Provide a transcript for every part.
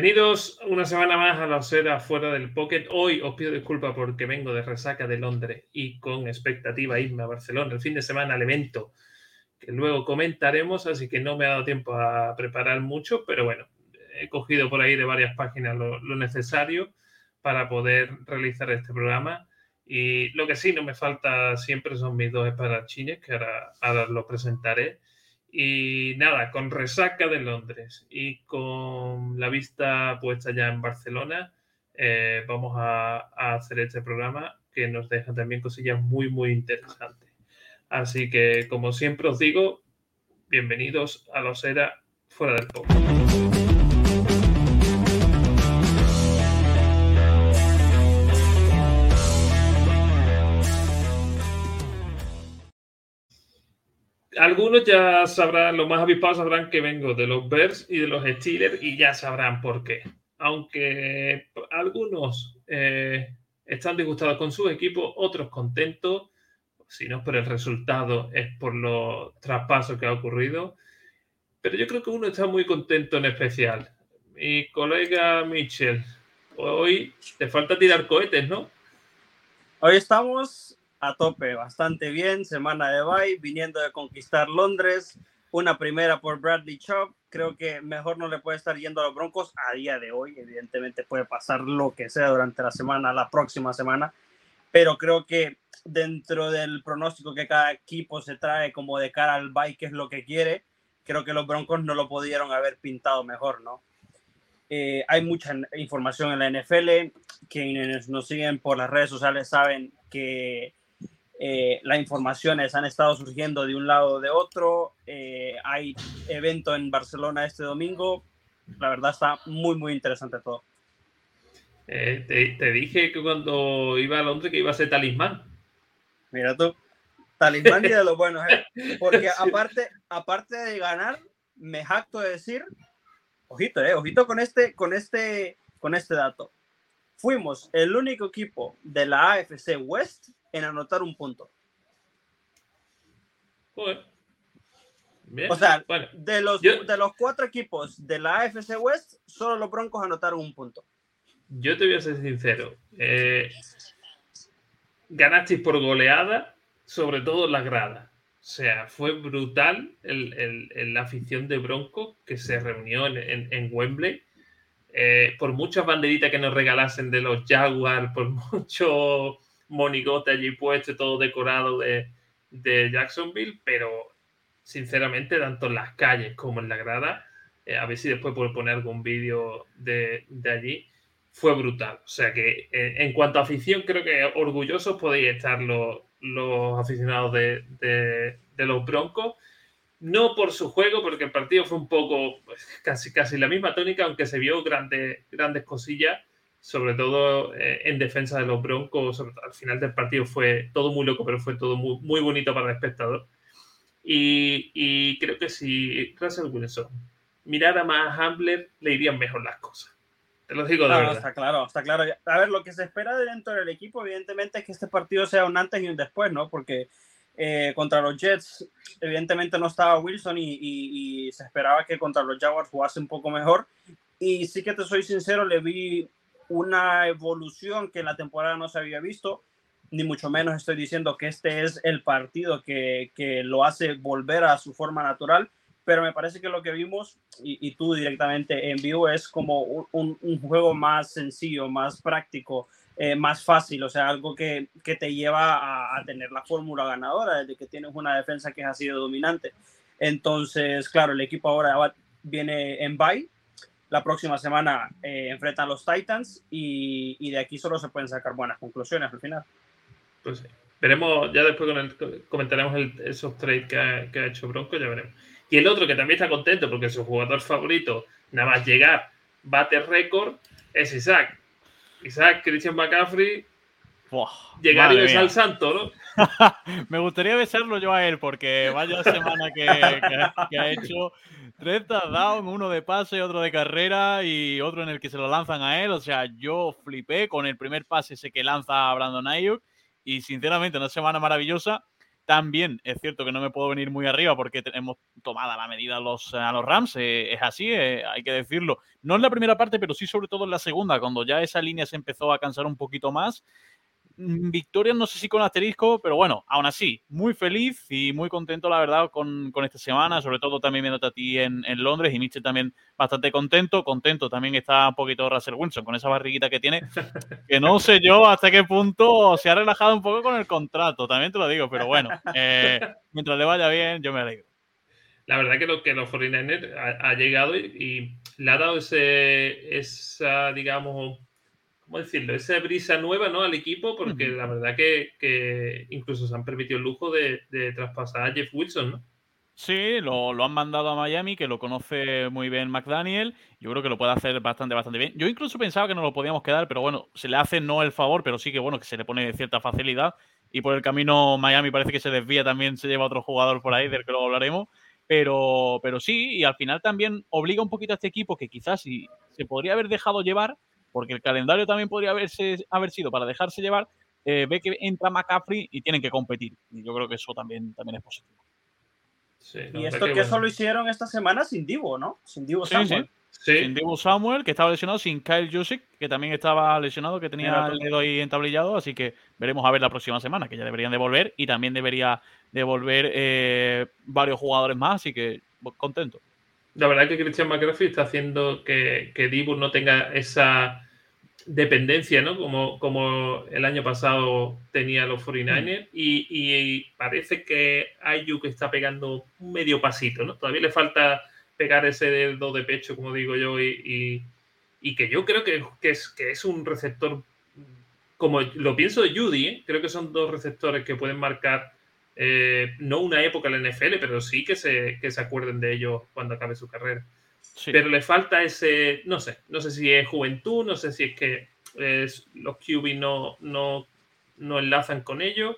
Bienvenidos una semana más a la osera fuera del pocket. Hoy os pido disculpas porque vengo de resaca de Londres y con expectativa irme a Barcelona el fin de semana al evento que luego comentaremos, así que no me ha dado tiempo a preparar mucho, pero bueno, he cogido por ahí de varias páginas lo, necesario para poder realizar este programa. Y lo que sí no me falta siempre son mis dos espadachines, que ahora, ahora los presentaré. Y nada, con resaca de Londres y con la vista puesta ya en Barcelona, eh, vamos a, hacer este programa que nos deja también cosillas muy, muy interesantes. Así que, como siempre os digo, bienvenidos a la osera fuera del pop. Algunos ya sabrán, los más avispados sabrán que vengo de los Bears y de los Steelers y ya sabrán por qué. Aunque algunos eh, están disgustados con sus equipos, otros contentos, si no es por el resultado, es por los traspasos que ha ocurrido. Pero yo creo que uno está muy contento en especial. Mi colega Mitchell, hoy te falta tirar cohetes, ¿no? Hoy estamos a tope, bastante bien. Semana de bye, viniendo de conquistar Londres. Una primera por Bradley Chubb. Creo que mejor no le puede estar yendo a los Broncos a día de hoy. Evidentemente puede pasar lo que sea durante la semana, la próxima semana. Pero creo que dentro del pronóstico que cada equipo se trae como de cara al bye, que es lo que quiere, creo que los Broncos no lo pudieron haber pintado mejor, ¿no? Eh, hay mucha información en la NFL. Quienes nos siguen por las redes sociales saben que eh, las informaciones han estado surgiendo de un lado o de otro. Eh, hay evento en Barcelona este domingo. La verdad está muy, muy interesante todo. Eh, te, dije que cuando iba a Londres que iba a ser talismán. Mira tú, talismán y de los buenos. Porque aparte, aparte de ganar, me jacto de decir, ojito, eh, ojito con este, con este, con este dato. Fuimos el único equipo de la AFC West en anotar un punto. O sea, de, los, de los cuatro equipos de la AFC West, solo los Broncos anotaron un punto. Yo te voy a ser sincero. Eh, ganasteis por goleada, sobre todo en la grada. O sea, fue brutal el, la afición de Broncos que se reunió en, Wembley. Eh, por muchas banderitas que nos regalasen de los Jaguars, por mucho monigote allí puesto, todo decorado de, Jacksonville, pero sinceramente, tanto en las calles como en la grada, eh, a ver si después puedo poner algún vídeo de, allí, fue brutal. O sea que eh, en cuanto a afición, creo que orgullosos podéis estar los, aficionados de, los Broncos. No por su juego, porque el partido fue un poco pues, casi, casi la misma tónica, aunque se vio grandes, grandes cosillas sobre todo eh, en defensa de los Broncos. al final del partido fue todo muy loco, pero fue todo muy, muy bonito para el espectador. Y, creo que si Russell Wilson mirara más a Hambler, le irían mejor las cosas. Te lo digo de verdad. Está claro, está claro. A ver, lo que se espera dentro del equipo, evidentemente, es que este partido sea un antes y un después, ¿no? Porque eh, contra los Jets, evidentemente no estaba Wilson y, y, se esperaba que contra los Jaguars jugase un poco mejor. Y sí que te soy sincero, le vi una evolución que en la temporada no se había visto, ni mucho menos estoy diciendo que este es el partido que, que lo hace volver a su forma natural, pero me parece que lo que vimos, y, tú directamente en vivo, es como un, juego más sencillo, más práctico, eh, más fácil, o sea, algo que, que te lleva a, tener la fórmula ganadora, desde que tienes una defensa que ha sido dominante. Entonces, claro, el equipo ahora viene en bye, la próxima semana eh, enfrentan los Titans y, de aquí solo se pueden sacar buenas conclusiones al final. Pues veremos, ya después comentaremos el, esos trades que ha, que ha, hecho Bronco, ya veremos. Y el otro que también está contento porque su jugador favorito, nada más llegar, bate récord, es Isaac. Isaac, Christian McCaffrey, llegar y besar al santo, ¿no? Me gustaría besarlo yo a él porque vaya semana que, que ha hecho Tres touchdowns, uno de pase, otro de carrera y otro en el que se lo lanzan a él. O sea, yo flipé con el primer pase ese que lanza a Brandon Ayuk y sinceramente una semana maravillosa. También es cierto que no me puedo venir muy arriba porque tenemos tomada la medida a los, a los Rams. Eh, es así, eh, hay que decirlo. No en la primera parte, pero sí sobre todo en la segunda, cuando ya esa línea se empezó a cansar un poquito más. Mm, victoria no sé si con asterisco, pero bueno, aún así, muy feliz y muy contento, la verdad, con, esta semana, sobre todo también viéndote a ti en, Londres y Mitchell también bastante contento. Contento también está un poquito Russell Wilson con esa barriguita que tiene, que no sé yo hasta qué punto se ha relajado un poco con el contrato, también te lo digo, pero bueno, eh, mientras le vaya bien, yo me alegro. La verdad que lo que los 49ers ha, llegado y, y, le ha dado ese, esa, digamos, ¿cómo decirlo? Esa brisa nueva ¿no? al equipo, porque la verdad que, incluso se han permitido el lujo de, traspasar a Jeff Wilson, ¿no? Sí, lo, han mandado a Miami, que lo conoce muy bien McDaniel. Yo creo que lo puede hacer bastante, bastante bien. Yo incluso pensaba que no lo podíamos quedar, pero bueno, se le hace no el favor, pero sí que bueno, que se le pone cierta facilidad. Y por el camino Miami parece que se desvía, también se lleva otro jugador por ahí, del que luego hablaremos. Pero, pero sí, y al final también obliga un poquito a este equipo que quizás si se podría haber dejado llevar, porque el calendario también podría haberse, haber sido para dejarse llevar, eh, ve que entra McCaffrey y tienen que competir. Y yo creo que eso también, también es positivo. y esto que, eso lo hicieron esta semana sin Divo, ¿no? Sin Divo Samuel. Sin Divo Samuel, que estaba lesionado, sin Kyle Jusic, que también estaba lesionado, que tenía el dedo ahí entablillado, así que veremos a ver la próxima semana, que ya deberían de volver y también debería de volver eh, varios jugadores más, así que pues, contento la verdad que Christian McCaffrey está haciendo que, que Dibu no tenga esa dependencia, ¿no? Como, como el año pasado tenía los 49ers. Mm. Y, parece que Ayuk está pegando un medio pasito, ¿no? Todavía le falta pegar ese dedo de pecho, como digo yo, y, que yo creo que, es, que es un receptor, como lo pienso de Judy, ¿eh? creo que son dos receptores que pueden marcar eh, no una época en la NFL, pero sí que se, que se acuerden de ellos cuando acabe su carrera. Pero le falta ese, no sé, no sé si es juventud, no sé si es que los QB no, no, no enlazan con ellos.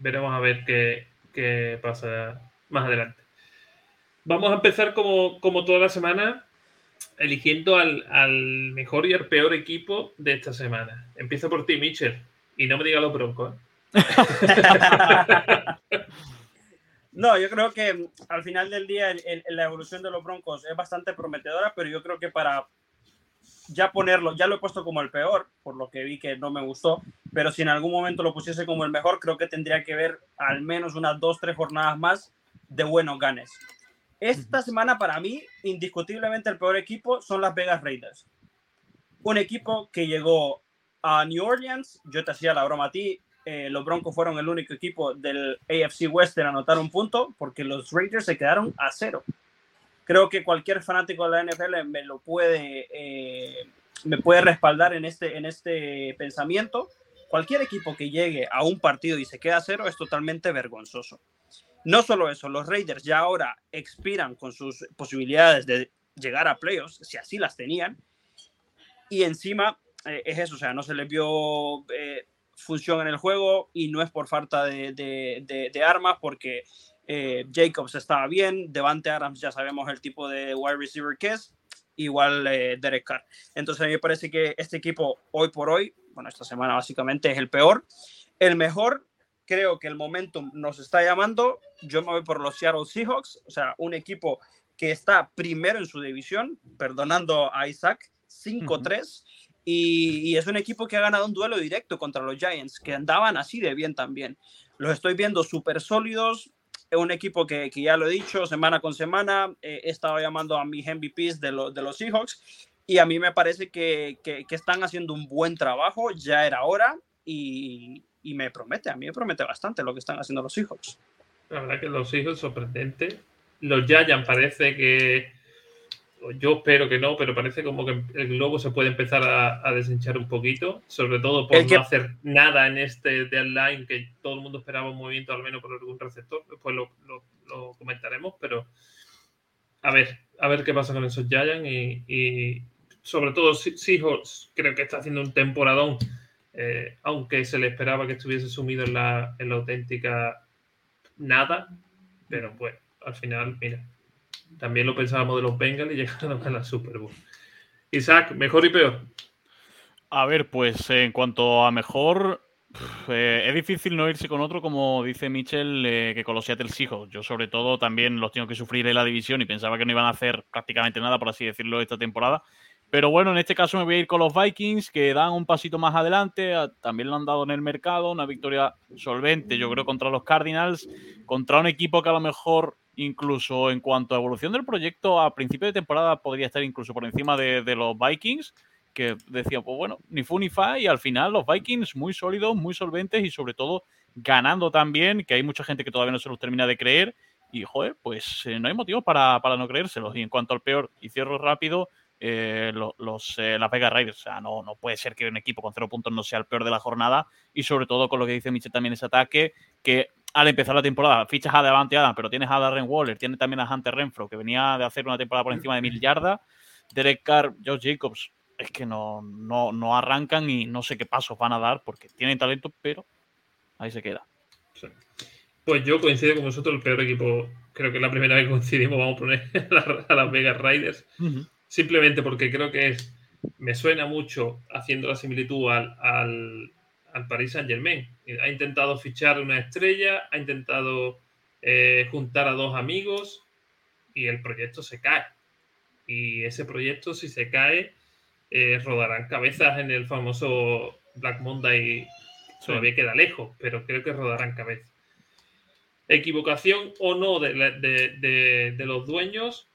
Veremos a ver qué, qué pasa más adelante. Vamos a empezar como, como toda la semana, eligiendo al, al, mejor y al peor equipo de esta semana. Empiezo por ti, Mitchell, y no me digas los broncos. ¿eh? No, yo creo que al final del día la evolución de los Broncos es bastante prometedora, pero yo creo que para ya ponerlo, ya lo he puesto como el peor, por lo que vi que no me gustó, pero si en algún momento lo pusiese como el mejor, creo que tendría que ver al menos unas dos, tres jornadas más de buenos ganes. Esta semana para mí, indiscutiblemente el peor equipo son las Vegas Raiders. Un equipo que llegó a New Orleans, yo te hacía la broma a ti, eh, los Broncos fueron el único equipo del AFC West en anotar un punto porque los Raiders se quedaron a cero. Creo que cualquier fanático de la NFL me lo puede, eh, me puede respaldar en este, en este pensamiento. Cualquier equipo que llegue a un partido y se queda a cero es totalmente vergonzoso. No solo eso, los Raiders ya ahora expiran con sus posibilidades de llegar a playoffs, si así las tenían. Y encima eh, es eso, o sea, no se les vio función en el juego y no es por falta de, de, armas porque eh, Jacobs estaba bien, Devante Adams ya sabemos el tipo de wide receiver que es, igual eh, Derek Carr. Entonces a mí me parece que este equipo hoy por hoy, bueno, esta semana básicamente es el peor. El mejor, creo que el momentum nos está llamando. Yo me voy por los Seattle Seahawks, o sea, un equipo que está primero en su división, perdonando a Isaac, 5-3. Y, es un equipo que ha ganado un duelo directo contra los Giants, que andaban así de bien también. Los estoy viendo súper sólidos. Es un equipo que, que, ya lo he dicho semana con semana. he estado llamando a mis MVPs de, de los Seahawks. Y a mí me parece que, que, están haciendo un buen trabajo. Ya era hora. Y, y, me promete, a mí me promete bastante lo que están haciendo los Seahawks. La verdad que los Seahawks sorprendente. Los Giants parece que yo espero que no, pero parece como que el globo se puede empezar a, deshinchar un poquito, sobre todo por no hacer nada en este deadline que todo el mundo esperaba un movimiento al menos por algún receptor. Después lo, comentaremos, pero a ver, a ver qué pasa con esos Giants y, sobre todo Seahawks creo que está haciendo un temporadón, eh, aunque se le esperaba que estuviese sumido en la, en la auténtica nada, pero pues al final, mira, también lo pensábamos de los Bengals y llegaron a la Super Bowl. Isaac, mejor y peor. A ver, pues en cuanto a mejor, Eh, es difícil no irse con otro, como dice Mitchell, eh, que con los Seattle Seahawks. Yo, sobre todo, también los tengo que sufrir en la división y pensaba que no iban a hacer prácticamente nada, por así decirlo, esta temporada. Pero bueno, en este caso me voy a ir con los Vikings, que dan un pasito más adelante. También lo han dado en el mercado. Una victoria solvente, yo creo, contra los Cardinals. Contra un equipo que a lo mejor, incluso en cuanto a evolución del proyecto, a principio de temporada podría estar incluso por encima de, de los Vikings que decía, pues bueno, ni fu ni fa, y al final los Vikings muy sólidos, muy solventes y sobre todo ganando también, que hay mucha gente que todavía no se los termina de creer, y joder, pues eh, no hay motivo para, para, no creérselos. Y en cuanto al peor, y cierro rápido, eh, los, los eh, Las Vegas Raiders, o sea, no, no puede ser que un equipo con cero puntos no sea el peor de la jornada, y sobre todo con lo que dice Michel también ese ataque, que al empezar la temporada fichas a Devante Adam, pero tienes a Darren Waller, tienes también a Hunter Renfro, que venía de hacer una temporada por encima de mil yardas, Derek Carr, Josh Jacobs, es que no, no, no, arrancan y no sé qué pasos van a dar porque tienen talento, pero ahí se queda. Pues yo coincido con vosotros, el peor equipo, creo que es la primera vez que coincidimos, vamos a poner a las Vegas Raiders, simplemente porque creo que es, me suena mucho haciendo la similitud al, al, al Paris Saint Germain. Ha intentado fichar una estrella, ha intentado eh, juntar a dos amigos y el proyecto se cae. Y ese proyecto, si se cae, eh, rodarán cabezas en el famoso Black Monday. Todavía queda lejos, pero creo que rodarán cabezas. Equivocación o no de, de, de, los dueños,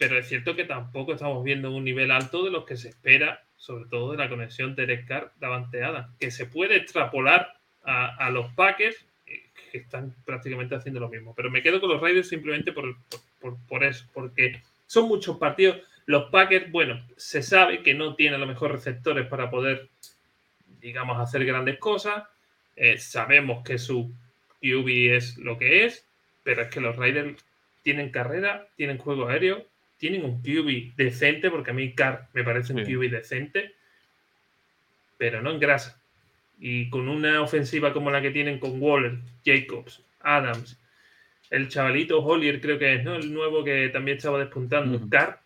pero es cierto que tampoco estamos viendo un nivel alto de los que se espera, sobre todo de la conexión de Carr davanteada, que se puede extrapolar a, a, los Packers, eh, que están prácticamente haciendo lo mismo. Pero me quedo con los Raiders simplemente por, por, por eso, porque son muchos partidos los Packers, bueno, se sabe que no tienen los mejores receptores para poder, digamos, hacer grandes cosas. Eh, sabemos que su QB es lo que es, pero es que los Raiders tienen carrera, tienen juego aéreo, tienen un QB decente, porque a mí Carr me parece un QB decente, pero no en grasa. Y con una ofensiva como la que tienen con Waller, Jacobs, Adams, el chavalito Hollier creo que es, ¿no? El nuevo que también estaba despuntando. Carr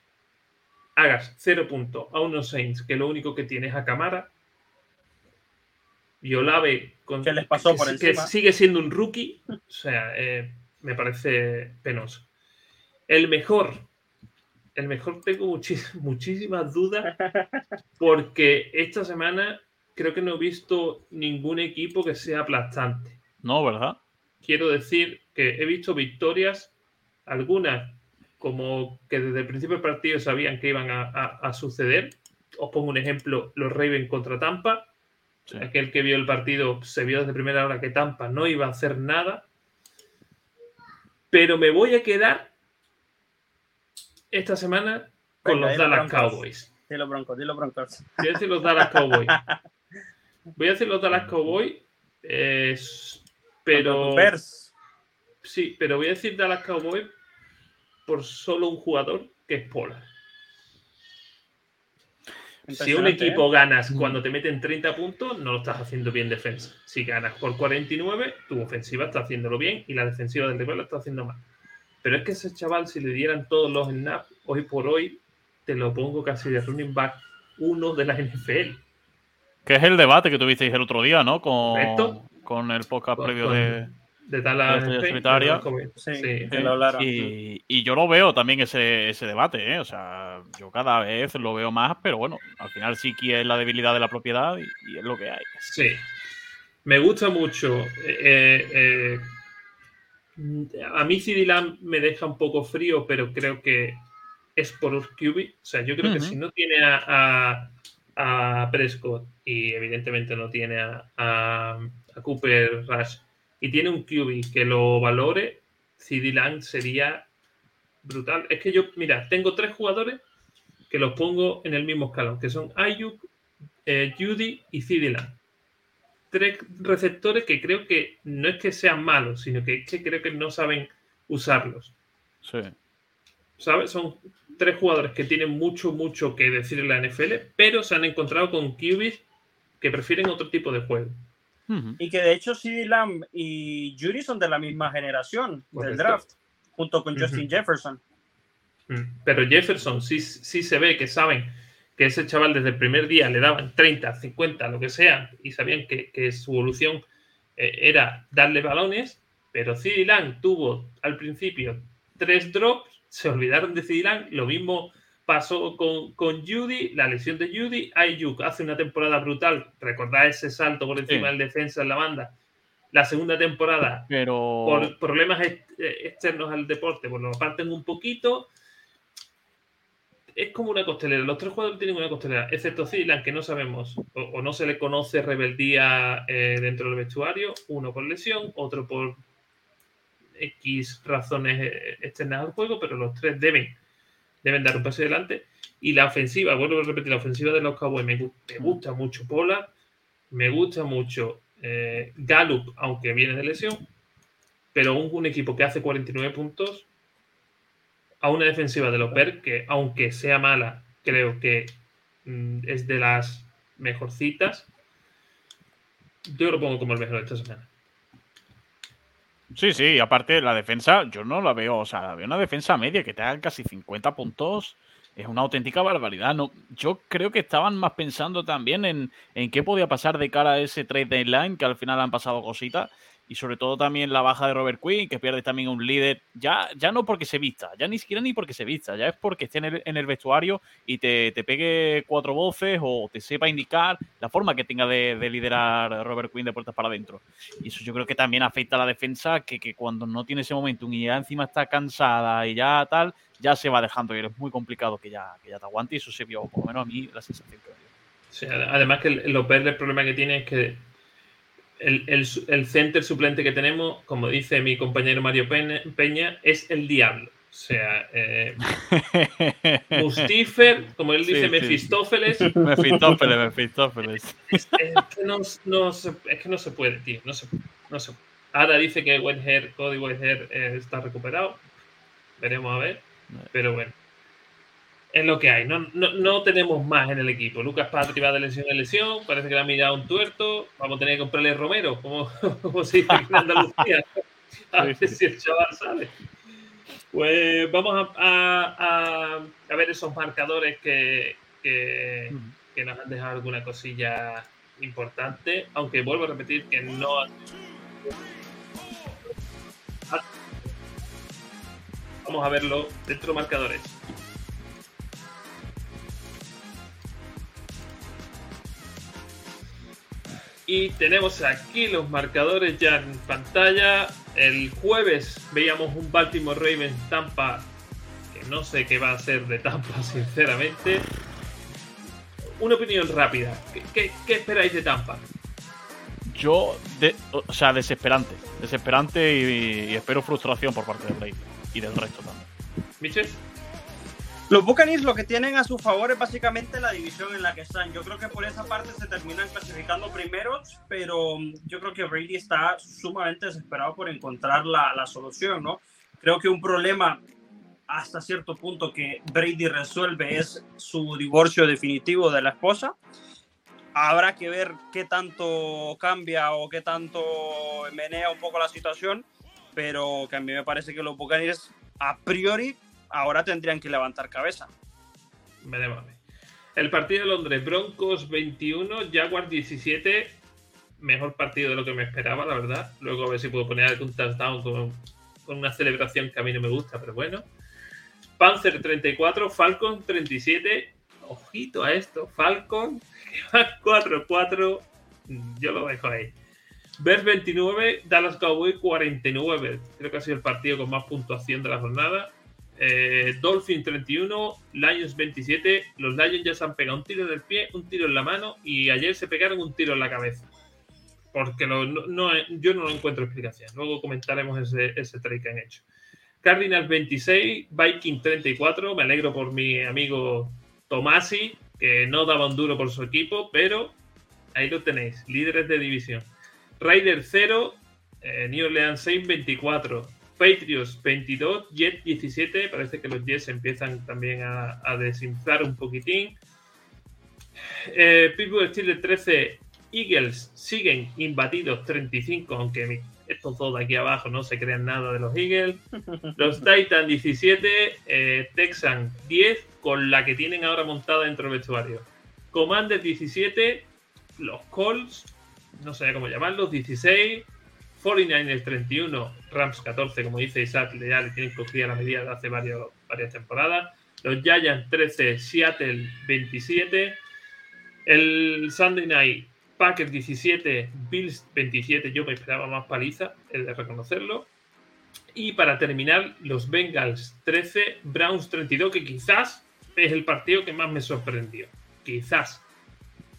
hagas cero puntos a unos Saints que lo único que tiene es a Camara y Olave con, que les pasó por que sigue siendo un rookie, o sea, eh, me parece penoso. El mejor, el mejor tengo muchísimas dudas porque esta semana creo que no he visto ningún equipo que sea aplastante. No, ¿verdad? Quiero decir que he visto victorias, algunas como que desde el principio del partido sabían que iban a, suceder. Os pongo un ejemplo, los Ravens contra Tampa. Aquel que vio el partido se vio desde primera hora que Tampa no iba a hacer nada. Pero me voy a quedar esta semana con los Dallas Cowboys. Dilo Broncos, dilo Broncos. Voy a decir los Dallas Cowboys. Voy a decir los Dallas Cowboys. pero. Sí, pero voy a decir Dallas Cowboys por solo un jugador que es Polar. Si un equipo ¿eh? ganas cuando te meten 30 puntos, no lo estás haciendo bien defensa. Si ganas por 49, tu ofensiva está haciéndolo bien y la defensiva del rival lo está haciendo mal. Pero es que ese chaval, si le dieran todos los snaps, hoy por hoy, te lo pongo casi de running back uno de la NFL. Que es el debate que tuvisteis el otro día, ¿no? Con, con el podcast previo de, de Dallas solitaria. Sí, y, yo lo veo también ese, ese debate, ¿eh? o sea, yo cada vez lo veo más, pero bueno, al final sí que es la debilidad de la propiedad y, es lo que hay. Sí, me gusta mucho. Eh, eh, a mí CD me deja un poco frío, pero creo que es por QB. O sea, yo creo que si no tiene a, a, Prescott y evidentemente no tiene a, a Cooper Rush y tiene un QB que lo valore, CD Lang sería brutal. Es que yo, mira, tengo tres jugadores que los pongo en el mismo escalón, que son Ayuk, eh, Judy y CD. Tres receptores que creo que no es que sean malos, sino que, que creo que no saben usarlos. Sí. ¿Sabes? Son tres jugadores que tienen mucho, mucho que decir en la NFL, pero se han encontrado con QBs que prefieren otro tipo de juego. Y que de hecho CD Lamb y Judy son de la misma generación del draft, junto con Justin Jefferson. Pero Jefferson sí, sí se ve que saben que ese chaval desde el primer día le daban 30, 50, lo que sea, y sabían que, su evolución eh, era darle balones, pero CD tuvo al principio tres drops, se olvidaron de CD lo mismo pasó con, con Judy, la lesión de Judy, Ayuk hace una temporada brutal, recordad ese salto por encima del defensa en la banda, la segunda temporada, pero por problemas externos al deporte, pues lo parten un poquito, es como una costelera. Los tres jugadores tienen una costelera, excepto Zilan, que no sabemos o, no se le conoce rebeldía eh, dentro del vestuario. Uno por lesión, otro por X razones eh, externas al juego, pero los tres deben, deben dar un paso adelante. Y la ofensiva, vuelvo a repetir, la ofensiva de los Cowboys me, gusta mucho Pola, me gusta mucho eh, Gallup, aunque viene de lesión, pero un equipo que hace 49 puntos a una defensiva de los Bears que, aunque sea mala, creo que mm, es de las mejorcitas. Yo lo pongo como el mejor de esta semana. Sí, sí, aparte la defensa, yo no la veo, o sea, veo una defensa media que te haga casi 50 puntos. Es una auténtica barbaridad. No, yo creo que estaban más pensando también en, en qué podía pasar de cara a ese trade deadline, que al final han pasado cositas y sobre todo también la baja de Robert Quinn, que pierde también un líder, ya, ya no porque se vista, ya ni siquiera ni porque se vista, ya es porque esté en el, vestuario y te, pegue cuatro voces o te sepa indicar la forma que tenga de, liderar Robert Quinn de puertas para adentro. Y eso yo creo que también afecta a la defensa, que, que cuando no tiene ese momento y ya encima está cansada y ya tal, ya se va dejando y es muy complicado que ya, que ya te aguante y eso se vio, por lo menos a mí, la sensación que Sí, además que López el problema que tiene es que el, el, center suplente que tenemos, como dice mi compañero Mario Peña, es el diablo. O sea, eh, Mustifer, como él dice, Mefistófeles. Mefistófeles, Mefistófeles. Es, que no, se, puede, tío. No se, no se, ahora dice que Whitehair, Cody Whitehair eh, está recuperado. Veremos a ver. Pero bueno es lo que hay. No, no, no, tenemos más en el equipo. Lucas Patri va de lesión en lesión. Parece que le ha mirado un tuerto. Vamos a tener que comprarle Romero, como, como se dice en Andalucía. A ver si el chaval sale. Pues vamos a, a, a ver esos marcadores que, que, que, nos han dejado alguna cosilla importante. Aunque vuelvo a repetir que no. Vamos a verlo dentro de marcadores. Y tenemos aquí los marcadores ya en pantalla. El jueves veíamos un Baltimore Ravens Tampa, que no sé qué va a ser de Tampa, sinceramente. Una opinión rápida. ¿Qué, esperáis de Tampa? Yo, o sea, desesperante. Desesperante y, espero frustración por parte de Brady y del resto también. ¿Michel? Los Buccaneers lo que tienen a su favor es básicamente la división en la que están. Yo creo que por esa parte se terminan clasificando primeros, pero yo creo que Brady está sumamente desesperado por encontrar la, la solución, ¿no? Creo que un problema hasta cierto punto que Brady resuelve es su divorcio definitivo de la esposa. Habrá que ver qué tanto cambia o qué tanto menea un poco la situación, pero que a mí me parece que los Buccaneers a priori ahora tendrían que levantar cabeza. Veremos. El partido de Londres, Broncos 21, Jaguars 17. Mejor partido de lo que me esperaba, la verdad. Luego a ver si puedo poner algún touchdown con, una celebración que a mí no me gusta, pero bueno. Panzer 34, Falcon 37. Ojito a esto, Falcon 4-4. Yo lo dejo ahí. Bears 29, Dallas Cowboys 49. Creo que ha sido el partido con más puntuación de la jornada. Eh, Dolphin 31, Lions 27. Los Lions ya se han pegado un tiro en el pie, un tiro en la mano y ayer se pegaron un tiro en la cabeza. Porque no, yo no encuentro explicación. Luego comentaremos ese, ese trade que han hecho. Cardinals 26, Viking 34. Me alegro por mi amigo Tomasi, que no daba un duro por su equipo, pero ahí lo tenéis, líderes de división. Raiders 0, eh, New Orleans 6, 24. Patriots 22, Jets 17. Parece que los Jets empiezan también a, desinflar un poquitín. Eh, Pittsburgh Steelers 13, Eagles siguen imbatidos 35, aunque estos dos de aquí abajo no se crean nada de los Eagles. Los Titans 17, eh, Texan 10, con la que tienen ahora montada dentro del vestuario. Commanders 17, los Colts, no sé cómo llamarlos, 16, 49ers 31, Rams 14, como dice Isaac, ya le tienen cogida la medida de hace varias temporadas. Los Giants 13, Seattle 27. El Sunday Night, Packers 17, Bills 27. Yo me esperaba más paliza, el de reconocerlo. Y para terminar, los Bengals 13, Browns 32, que quizás es el partido que más me sorprendió. Quizás.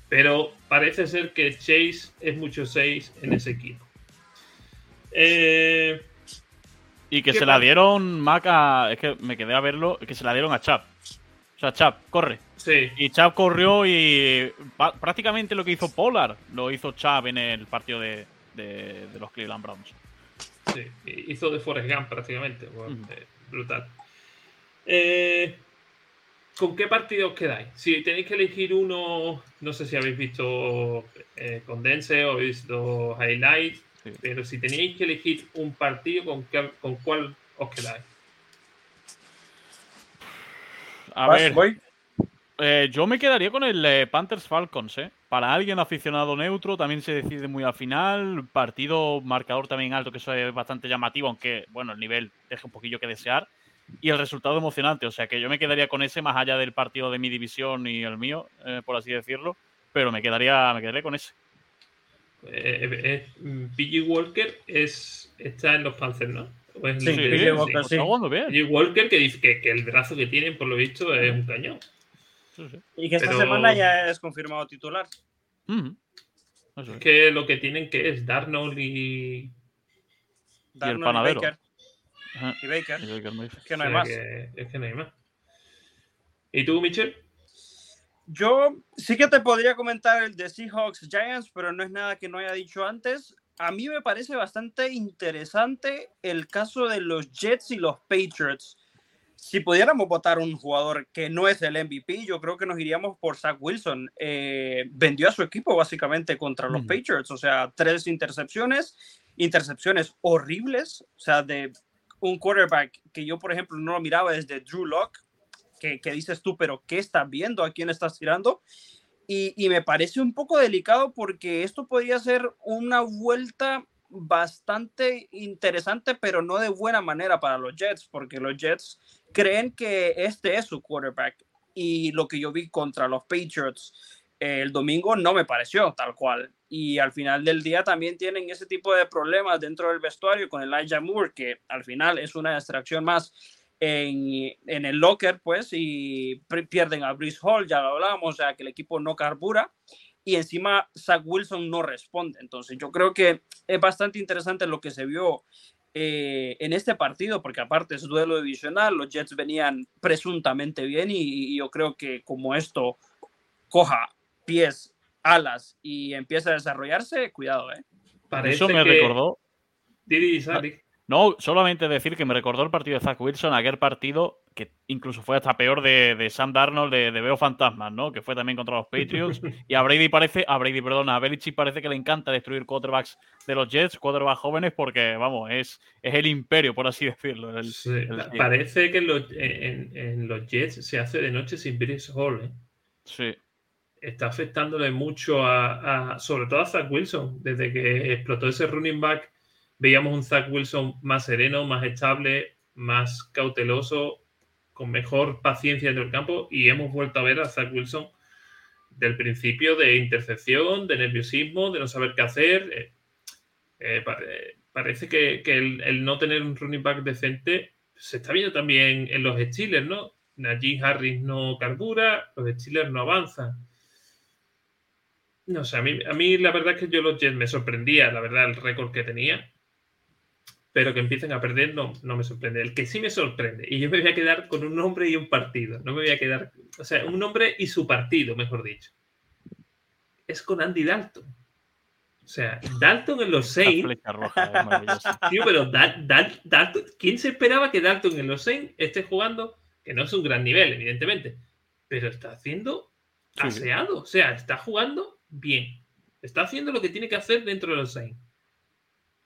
Pero parece ser que Chase es mucho 6 en ese equipo. Eh, y que se la dieron Maca, es que me quedé a verlo, que se la dieron a Chap. O sea, Chap, corre. Sí. Y Chap corrió y prácticamente lo que hizo Polar lo hizo Chap en el partido de, los Cleveland Browns. Sí, hizo de Forrest Gump prácticamente. Eh, brutal. Eh, ¿Con qué partido os quedáis? Si tenéis que elegir uno, no sé si habéis visto Condense o habéis visto Highlights, pero si tenéis que elegir un partido, ¿con, con cuál os quedáis? A ver, eh, yo me quedaría con el eh, Panthers Falcons, ¿eh? Para alguien aficionado neutro también se decide muy al final. Partido marcador también alto, que eso es bastante llamativo, aunque, bueno, el nivel deja un poquillo que desear. Y el resultado emocionante, o sea que yo me quedaría con ese más allá del partido de mi división y el mío, eh, por así decirlo. Pero me quedaría, me quedaría con ese. Eh, PG Walker es, está en los Panthers, ¿no? sí, PG Walker, sí. PG Walker que dice que, el brazo que tienen, por lo visto, es un cañón. Y que esta semana ya es confirmado titular. Es que lo que tienen que es Darnold y. Darnold y, el panadero. Baker. Y Baker. es que no hay más. es que no hay más. ¿Y tú, Michel? Yo sí que te podría comentar el de Seahawks Giants, pero no es nada que no haya dicho antes. A mí me parece bastante interesante el caso de los Jets y los Patriots. Si pudiéramos votar un jugador que no es el MVP, yo creo que nos iríamos por Zach Wilson. Eh, vendió a su equipo básicamente contra los Patriots, o sea, tres intercepciones, intercepciones horribles, o sea, de un quarterback que yo, por ejemplo, no lo miraba desde Drew Locke, que, dices tú, pero ¿qué estás viendo? ¿A quién estás tirando? Y, me parece un poco delicado porque esto podría ser una vuelta bastante interesante, pero no de buena manera para los Jets, porque los Jets creen que este es su quarterback. Y lo que yo vi contra los Patriots el domingo no me pareció tal cual. Y al final del día también tienen ese tipo de problemas dentro del vestuario con Elijah Moore, que al final es una distracción más en, el locker, pues, y pierden a Bruce Hall, ya lo hablábamos, o sea, que el equipo no carbura y encima Zach Wilson no responde. Entonces, yo creo que es bastante interesante lo que se vio eh, en este partido, porque aparte es duelo divisional, los Jets venían presuntamente bien y, yo creo que como esto coja pies, alas y empieza a desarrollarse, cuidado, ¿eh? Eso me recordó. Didi, no, solamente decir que me recordó el partido de Zach Wilson, aquel partido que incluso fue hasta peor de, Sam Darnold de, Veo Fantasmas, ¿no? Que fue también contra los Patriots. Y a Brady parece, a Brady, perdón, a Belichick parece que le encanta destruir quarterbacks de los Jets, quarterbacks jóvenes, porque, vamos, es, es el imperio, por así decirlo. parece que en los, Jets se hace de noche sin Brice Hall, ¿eh? Sí. Está afectándole mucho a, sobre todo a Zach Wilson, desde que explotó ese running back veíamos un Zach Wilson más sereno, más estable, más cauteloso, con mejor paciencia en el campo y hemos vuelto a ver a Zach Wilson del principio de intercepción, de nerviosismo, de no saber qué hacer. Eh, eh, parece que, el, no tener un running back decente se está viendo también en los Steelers, ¿no? Najee Harris no carbura, los Steelers no avanzan. No sé, a mí, a mí la verdad es que yo los Jets me sorprendía, la verdad, el récord que tenía pero que empiecen a perder no, no me sorprende. El que sí me sorprende, y yo me voy a quedar con un nombre y un partido, no me voy a quedar, o sea, un nombre y su partido, mejor dicho, es con Andy Dalton. O sea, Dalton en los Saints. Tío, pero Dalton, ¿quién se esperaba que Dalton en los Saints esté jugando? Que no es un gran nivel, evidentemente, pero está haciendo aseado. O sea, está jugando bien. Está haciendo lo que tiene que hacer dentro de los Saints.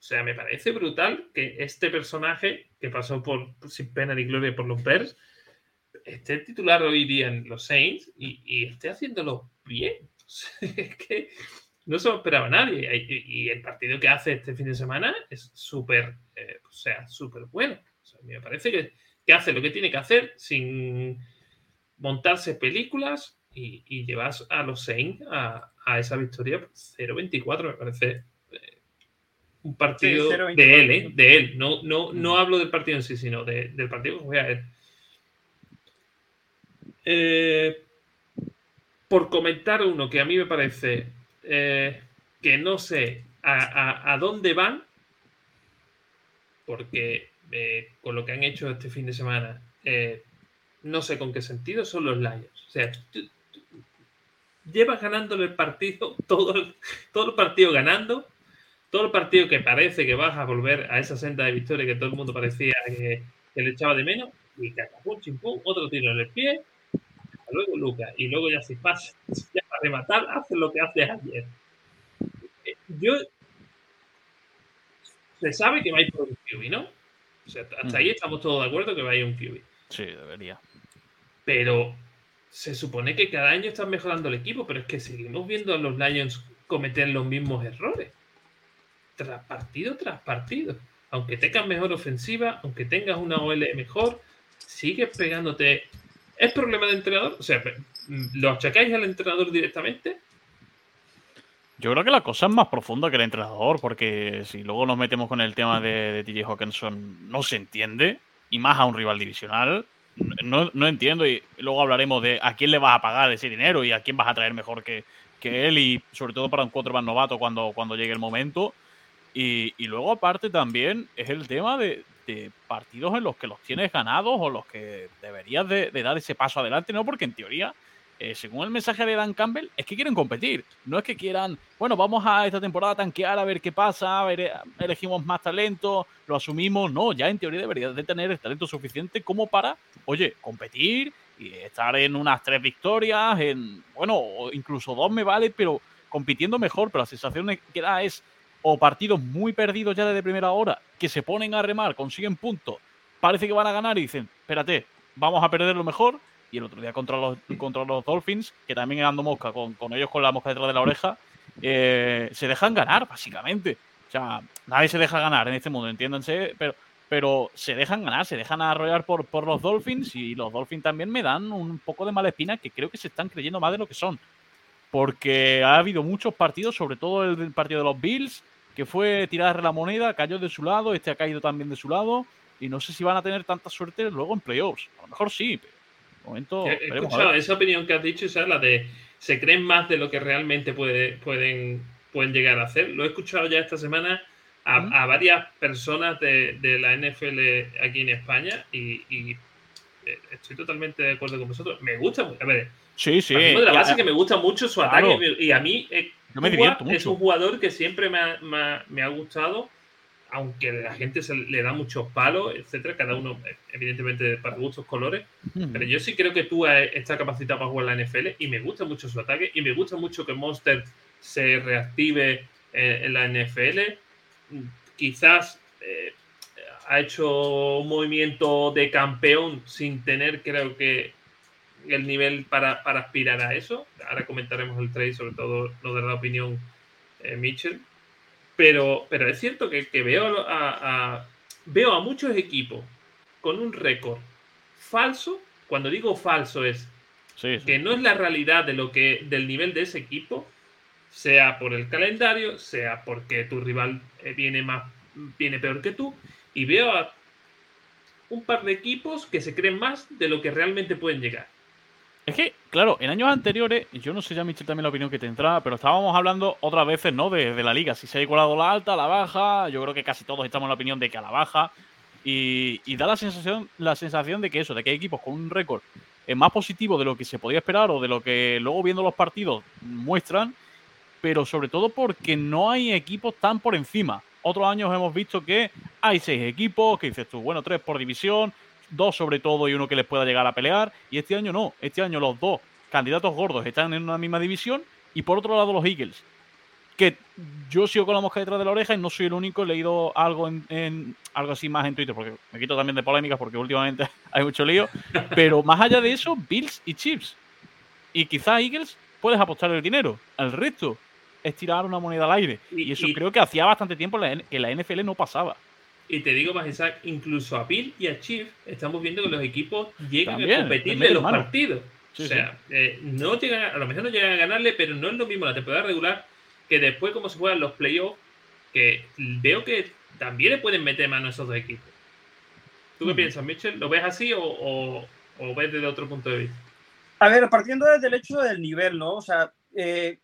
O sea, me parece brutal que este personaje que pasó por sin pena ni gloria por los Bears esté titular hoy día en los Saints y, esté haciéndolo bien. es que no se lo esperaba nadie. Y, el partido que hace este fin de semana es súper, eh, o sea, súper bueno. me parece que, que, hace lo que tiene que hacer sin montarse películas y, y llevar a los Saints a, a esa victoria 0-24, me parece un partido de él, ¿eh? de él. No, no, no mm. hablo del partido en sí, sino del partido que juega él. Eh, por comentar uno que a mí me parece eh, que no sé a, dónde van, porque con lo que han hecho este fin de semana, no sé con qué sentido son los Lions. O sea, llevas ganándole el partido, todo todo el partido ganando, todo el partido que parece que vas a volver a esa senda de victoria que todo el mundo parecía que, le echaba de menos, y catapum, chimpum, otro tiro en el pie, luego Lucas, y luego ya si pasa, ya para rematar, hace lo que hace ayer. Eh, yo se sabe que va a ir por un QB, ¿no? O sea, hasta ahí estamos todos de acuerdo que va a ir un QB. Sí, debería. Pero se supone que cada año están mejorando el equipo, pero es que seguimos viendo a los Lions cometer los mismos errores tras partido tras partido. Aunque tengas mejor ofensiva, aunque tengas una OL mejor, sigues pegándote. ¿Es problema de entrenador? O sea, ¿lo achacáis al entrenador directamente? Yo creo que la cosa es más profunda que el entrenador, porque si luego nos metemos con el tema de, de TJ Hawkinson, no se entiende, y más a un rival divisional. No, no, entiendo, y luego hablaremos de a quién le vas a pagar ese dinero y a quién vas a traer mejor que, que él, y sobre todo para un más novato cuando, cuando llegue el momento. Y, luego aparte también es el tema de, partidos en los que los tienes ganados o los que deberías de, dar ese paso adelante, ¿no? Porque en teoría, eh, según el mensaje de Dan Campbell, es que quieren competir. No es que quieran, bueno, vamos a esta temporada a tanquear a ver qué pasa, eh, elegimos más talento, lo asumimos. No, ya en teoría deberías de tener el talento suficiente como para, oye, competir y estar en unas tres victorias, en, bueno, incluso dos me vale, pero compitiendo mejor, pero la sensación que da es o partidos muy perdidos ya desde primera hora que se ponen a remar, consiguen puntos, parece que van a ganar y dicen, espérate, vamos a perder lo mejor. Y el otro día contra los, contra los Dolphins, que también ando mosca, con, con, ellos con la mosca detrás de la oreja, eh, se dejan ganar, básicamente. O sea, nadie se deja ganar en este mundo, entiéndanse, pero, pero se dejan ganar, se dejan arrollar por, por los Dolphins y los Dolphins también me dan un poco de mala espina que creo que se están creyendo más de lo que son. Porque ha habido muchos partidos, sobre todo el partido de los Bills, que fue tirar la moneda, cayó de su lado, este ha caído también de su lado, y no sé si van a tener tanta suerte luego en playoffs. A lo mejor sí, pero de momento. Escuchado esa opinión que has dicho, esa es la de se creen más de lo que realmente puede, pueden, pueden llegar a hacer. Lo he escuchado ya esta semana a, varias personas de, la NFL aquí en España y, eh, estoy totalmente de acuerdo con vosotros. Me gusta, a ver, sí, sí. De la base que me gusta mucho su ataque y a mí eh, es un jugador que siempre me ha, gustado, aunque la gente se le da muchos palos, etcétera, cada uno, evidentemente, para gustos colores. Pero yo sí creo que tú está capacitado para jugar la NFL y me gusta mucho su ataque y me gusta mucho que Monster se reactive eh, en la NFL. Quizás eh, ha hecho un movimiento de campeón sin tener, creo que, el nivel para, aspirar a eso. Ahora comentaremos el trade, sobre todo lo de la opinión eh, Mitchell. Pero, pero es cierto que, veo, a, veo a muchos equipos con un récord falso. Cuando digo falso es que no es la realidad de lo que, del nivel de ese equipo, sea por el calendario, sea porque tu rival eh, viene, más, viene peor que tú. Y veo a un par de equipos que se creen más de lo que realmente pueden llegar. Es que, claro, en años anteriores, yo no sé ya, Michel, también la opinión que tendrá, pero estábamos hablando otras veces, ¿no? De, la liga, si se ha igualado la alta, la baja, yo creo que casi todos estamos en la opinión de que a la baja, y, da la sensación, la sensación de que eso, de que hay equipos con un récord eh, más positivo de lo que se podía esperar o de lo que luego viendo los partidos muestran, pero sobre todo porque no hay equipos tan por encima. Otros años hemos visto que hay seis equipos, que dices tú, bueno, tres por división, dos sobre todo y uno que les pueda llegar a pelear. Y este año no, este año los dos candidatos gordos están en una misma división y por otro lado los Eagles, que yo sigo con la mosca detrás de la oreja y no soy el único. He leído algo en, algo así más en Twitter, porque me quito también de polémicas porque últimamente hay mucho lío. Pero más allá de eso, Bills y Chips. Y quizá Eagles puedes apostar el dinero. El resto es tirar una moneda al aire. Y, eso creo que hacía bastante tiempo que la NFL no pasaba. Y te digo más, Isaac, incluso a Bill y a Chief estamos viendo que los equipos llegan a competir en los partidos. o sea, eh, no llegan, a lo mejor no llegan a ganarle, pero no es lo mismo la temporada regular que después como se juegan los playoffs, que veo que también le pueden meter mano a esos dos equipos. ¿Tú qué piensas, Mitchell? ¿Lo ves así o, o, ves desde otro punto de vista? A ver, partiendo desde el hecho del nivel, ¿no? O sea, eh,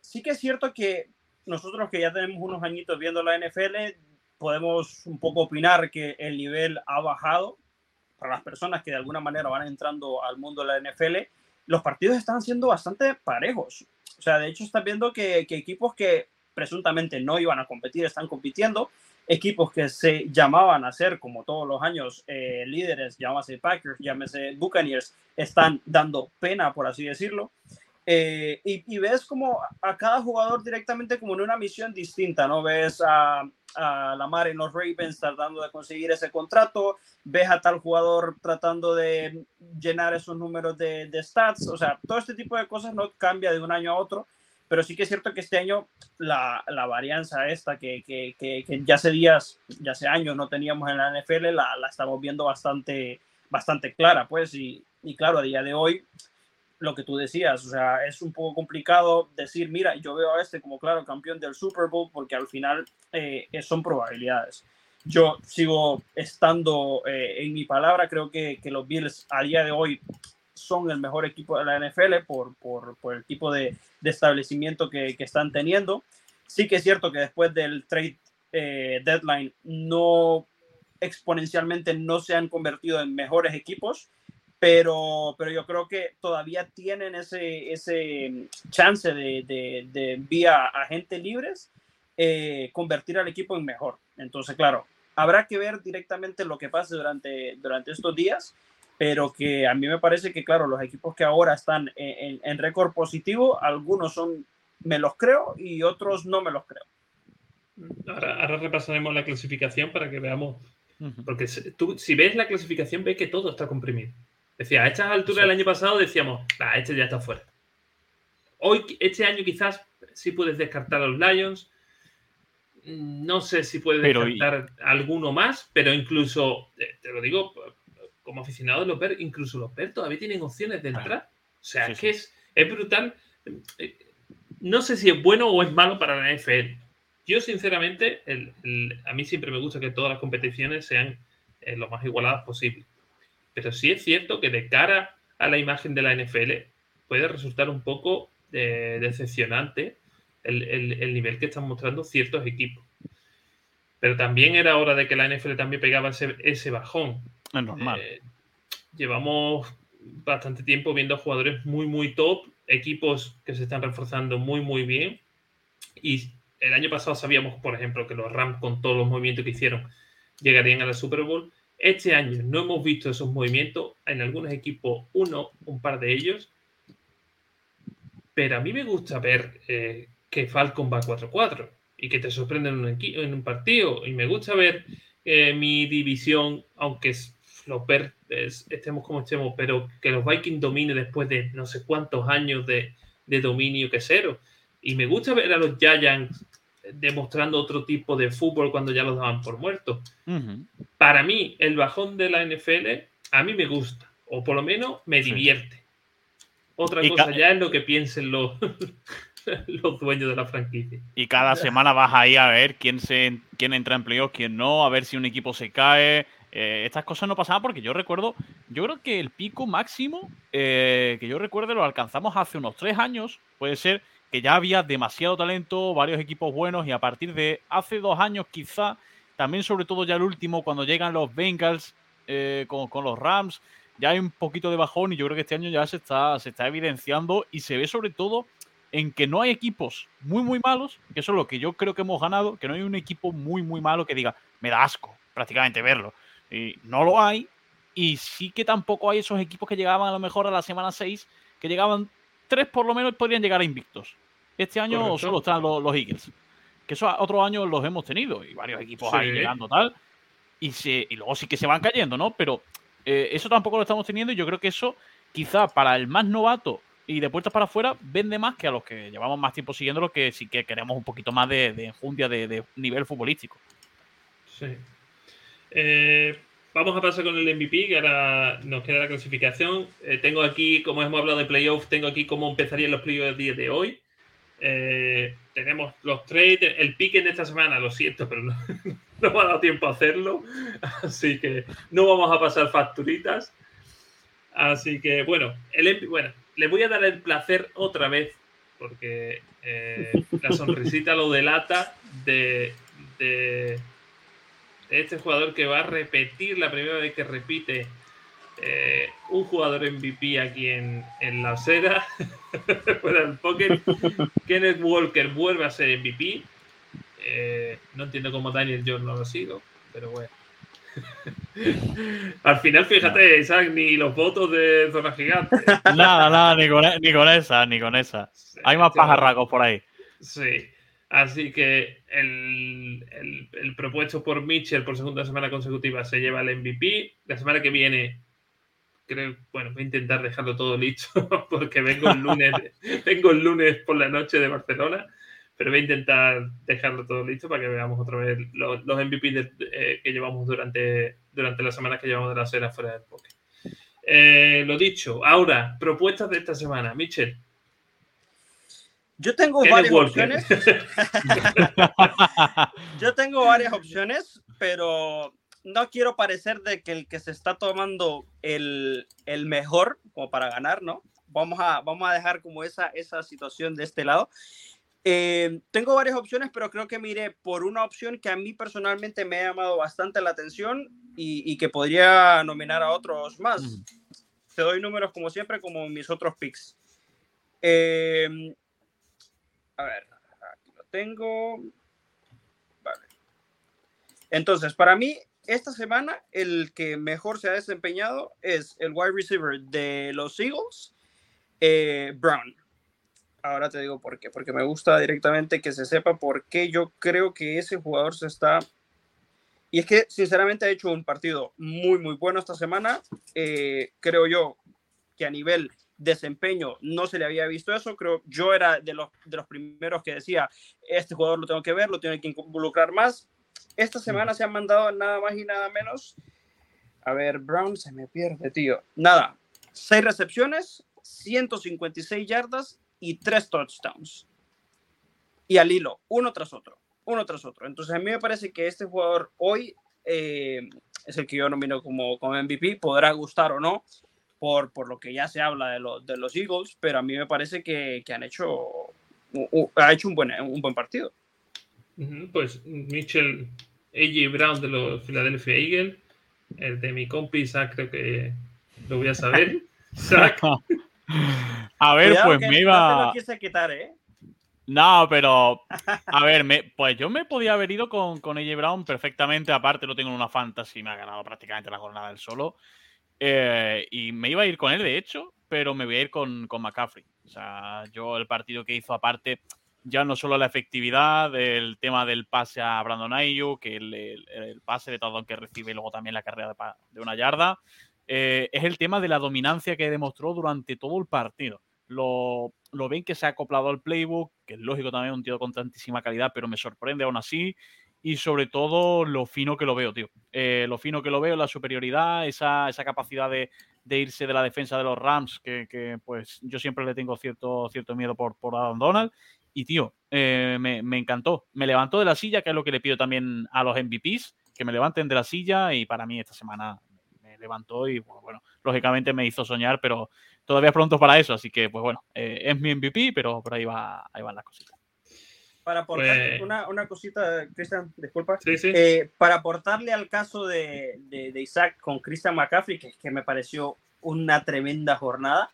sí que es cierto que nosotros que ya tenemos unos añitos viendo la NFL, podemos un poco opinar que el nivel ha bajado para las personas que de alguna manera van entrando al mundo de la NFL. Los partidos están siendo bastante parejos. O sea, de hecho, estás viendo que, equipos que presuntamente no iban a competir están compitiendo. Equipos que se llamaban a ser, como todos los años, eh, líderes, llámese Packers, llámese Buccaneers, están dando pena, por así decirlo. Eh, y, ves como a cada jugador directamente como en una misión distinta, ¿no? Ves a, a Lamar en los Ravens tratando de conseguir ese contrato, ves a tal jugador tratando de llenar esos números de, stats, o sea, todo este tipo de cosas no cambia de un año a otro, pero sí que es cierto que este año la, la varianza esta que, que, que, ya hace días, ya hace años no teníamos en la NFL, la, la estamos viendo bastante, bastante clara, pues, y, y claro, a día de hoy lo que tú decías, o sea, es un poco complicado decir, mira, yo veo a este como claro campeón del Super Bowl porque al final eh, son probabilidades. Yo sigo estando eh, en mi palabra, creo que, que, los Bills a día de hoy son el mejor equipo de la NFL por, por, por el tipo de, de establecimiento que, que, están teniendo. Sí que es cierto que después del trade eh, deadline no exponencialmente no se han convertido en mejores equipos, pero, pero yo creo que todavía tienen ese, ese chance de, de, de vía agentes libres eh, convertir al equipo en mejor. Entonces, claro, habrá que ver directamente lo que pase durante, durante estos días, pero que a mí me parece que, claro, los equipos que ahora están en, en, récord positivo, algunos son, me los creo y otros no me los creo. Ahora, ahora repasaremos la clasificación para que veamos, porque tú, si ves la clasificación, ves que todo está comprimido. Decía, a estas alturas del año pasado decíamos, ah, este ya está fuera. Hoy, este año quizás sí puedes descartar a los Lions. No sé si puedes descartar alguno más, pero incluso, eh, te lo digo como aficionado de los Bears, incluso los Bears todavía tienen opciones de entrar. O sea, es que es, es brutal. Eh, no sé si es bueno o es malo para la NFL. Yo, sinceramente, a mí siempre me gusta que todas las competiciones sean eh, lo más igualadas posible. Pero sí es cierto que de cara a la imagen de la NFL puede resultar un poco eh, decepcionante el, nivel que están mostrando ciertos equipos. Pero también era hora de que la NFL también pegaba ese, bajón. Es normal. Eh, llevamos bastante tiempo viendo jugadores muy, muy top, equipos que se están reforzando muy, muy bien. Y el año pasado sabíamos, por ejemplo, que los Rams, con todos los movimientos que hicieron, llegarían a la Super Bowl. Este año no hemos visto esos movimientos, en algunos equipos uno, un par de ellos, pero a mí me gusta ver eh, que Falcon va 4-4 y que te sorprende en un, en un, partido, y me gusta ver eh, mi división, aunque los ver estemos como estemos, pero que los Vikings domine después de no sé cuántos años de, de dominio que cero. Y me gusta ver a los Giants demostrando otro tipo de fútbol cuando ya los daban por muertos. Para mí, el bajón de la NFL a mí me gusta, o por lo menos me divierte. Otra cosa ya es lo que piensen los, los dueños de la franquicia. Y cada semana vas ahí a ver quién, se, quién entra en playoffs, quién no, a ver si un equipo se cae. Eh, estas cosas no pasaban porque yo recuerdo, yo creo que el pico máximo eh, que yo recuerdo lo alcanzamos hace unos tres años, puede ser que ya había demasiado talento, varios equipos buenos y a partir de hace dos años quizá, también sobre todo ya el último, cuando llegan los Bengals eh, con, los Rams, ya hay un poquito de bajón y yo creo que este año ya se está, se está evidenciando y se ve sobre todo en que no hay equipos muy, muy malos, que eso es lo que yo creo que hemos ganado, que no hay un equipo muy, muy malo que diga, me da asco prácticamente verlo. Y no lo hay. Y sí que tampoco hay esos equipos que llegaban a lo mejor a la semana 6, que llegaban tres por lo menos podrían llegar a invictos. Este año solo están los, Eagles. Que esos otros años los hemos tenido y varios equipos ahí llegando tal. Y, se, y luego sí que se van cayendo, ¿no? Pero eh, eso tampoco lo estamos teniendo y yo creo que eso quizá para el más novato y de puertas para afuera vende más que a los que llevamos más tiempo siguiéndolo que sí que queremos un poquito más de, de enjundia de, nivel futbolístico. Sí. Eh, vamos a pasar con el MVP, que ahora nos queda la clasificación. Eh, tengo aquí, como hemos hablado de playoffs, tengo aquí cómo empezarían los playoffs el día de hoy. Eh, tenemos los trades, el pique en esta semana, lo siento, pero no, no me ha dado tiempo a hacerlo. Así que no vamos a pasar facturitas. Así que, bueno, el, bueno, le voy a dar el placer otra vez, porque eh, la sonrisita lo delata de, de, este jugador que va a repetir la primera vez que repite eh, un jugador MVP aquí en, en la acera, fuera del póker. Kenneth Walker vuelve a ser MVP. Eh, no entiendo cómo Daniel Jones no lo ha sido, pero bueno. Al final, fíjate, Isaac, ni los votos de Zona Gigante. Nada, nada, ni con, e, ni con esa, ni con esa. Hay más pajarracos por ahí. Sí. Así que el, el, propuesto por Mitchell por segunda semana consecutiva se lleva el MVP. La semana que viene, creo, bueno, voy a intentar dejarlo todo listo porque vengo el lunes, vengo el lunes por la noche de Barcelona pero voy a intentar dejarlo todo listo para que veamos otra vez los, los MVP eh, que llevamos durante, durante las semanas que llevamos de la serie fuera del poker. Eh, lo dicho, ahora, propuestas de esta semana. Michel. Yo tengo varias opciones. Yo tengo varias opciones, pero no quiero parecer de que el que se está tomando el, el mejor como para ganar, ¿no? Vamos a, vamos a dejar como esa, esa situación de este lado. Eh, tengo varias opciones, pero creo que mire por una opción que a mí personalmente me ha llamado bastante la atención y, que podría nominar a otros más. Te doy números como siempre, como mis otros picks. Eh, a ver, aquí lo tengo. Vale. Entonces, para mí, esta semana el que mejor se ha desempeñado es el wide receiver de los Eagles, eh, Brown. Ahora te digo por qué, porque me gusta directamente que se sepa por qué yo creo que ese jugador se está... Y es que sinceramente ha hecho un partido muy, muy bueno esta semana. Eh, creo yo que a nivel desempeño no se le había visto eso. Creo yo era de los, de los primeros que decía, este jugador lo tengo que ver, lo tengo que involucrar más. Esta semana se han mandado nada más y nada menos. A ver, Brown se me pierde, tío. Nada, seis recepciones, 156 yardas y tres touchdowns. Y al hilo, uno tras otro, uno tras otro. Entonces a mí me parece que este jugador hoy eh, es el que yo nomino como, como MVP, podrá gustar o no, por, por lo que ya se habla de, de los Eagles, pero a mí me parece que, que han hecho, ha hecho un buen, un buen partido. Pues Mitchell, AJ Brown de los Philadelphia Eagles, el de mi compi Zach, creo que lo voy a saber. Zach. A ver, pues me iba. No quitar, ¿eh? No, pero a ver, me, pues yo me podía haber ido con, con AJ Brown perfectamente. Aparte, lo tengo en una fantasy, me ha ganado prácticamente la jornada del solo. Eh, y me iba a ir con él, de hecho, pero me voy a ir con, con McCaffrey. O sea, yo el partido que hizo, aparte, ya no solo la efectividad, el tema del pase a Brandon Ayuk, que el, el, pase de todo que recibe y luego también la carrera de, una yarda, eh, es el tema de la dominancia que demostró durante todo el partido. Lo, lo, ven que se ha acoplado al playbook, que es lógico también, un tío con tantísima calidad, pero me sorprende aún así. Y sobre todo lo fino que lo veo, tío. Eh, lo fino que lo veo, la superioridad, esa, esa capacidad de, irse de la defensa de los Rams, que, que, pues yo siempre le tengo cierto, cierto miedo por, por Adam Donald. Y tío, eh, me, me, encantó. Me levantó de la silla, que es lo que le pido también a los MVPs, que me levanten de la silla y para mí esta semana levantó y bueno, lógicamente me hizo soñar, pero todavía es pronto para eso, así que pues bueno, eh, es mi MVP, pero por ahí, va, ahí van las cositas. Para aportar pues una, una, cosita, Cristian, disculpa. Eh, para aportarle al caso de, de, Isaac con Christian McCaffrey, que, que me pareció una tremenda jornada,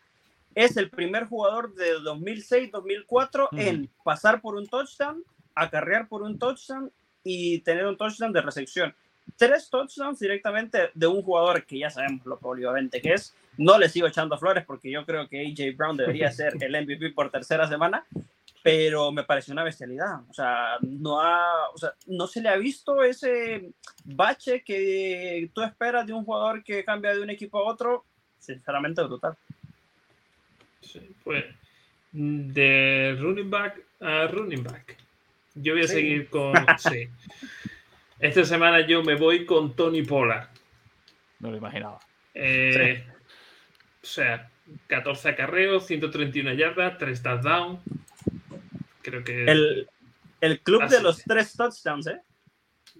es el primer jugador de 2006-2004 en pasar por un touchdown, acarrear por un touchdown y tener un touchdown de recepción tres touchdowns directamente de un jugador que ya sabemos lo polivalente que es. No le sigo echando flores porque yo creo que AJ Brown debería ser el MVP por tercera semana. pero me pareció una bestialidad. O sea, no, ha, o sea, no se le ha visto ese bache que tú esperas de un jugador que cambia de un equipo a otro, sinceramente brutal. Sí, pues de running back a running back. Yo voy a seguir con. sí. Esta semana yo me voy con Tony Pollard. No lo imaginaba. Eh, o sea, 14 acarreos, 131 yardas, 3 touchdowns. Creo que. El, el club de los 3 touchdowns, ¿eh?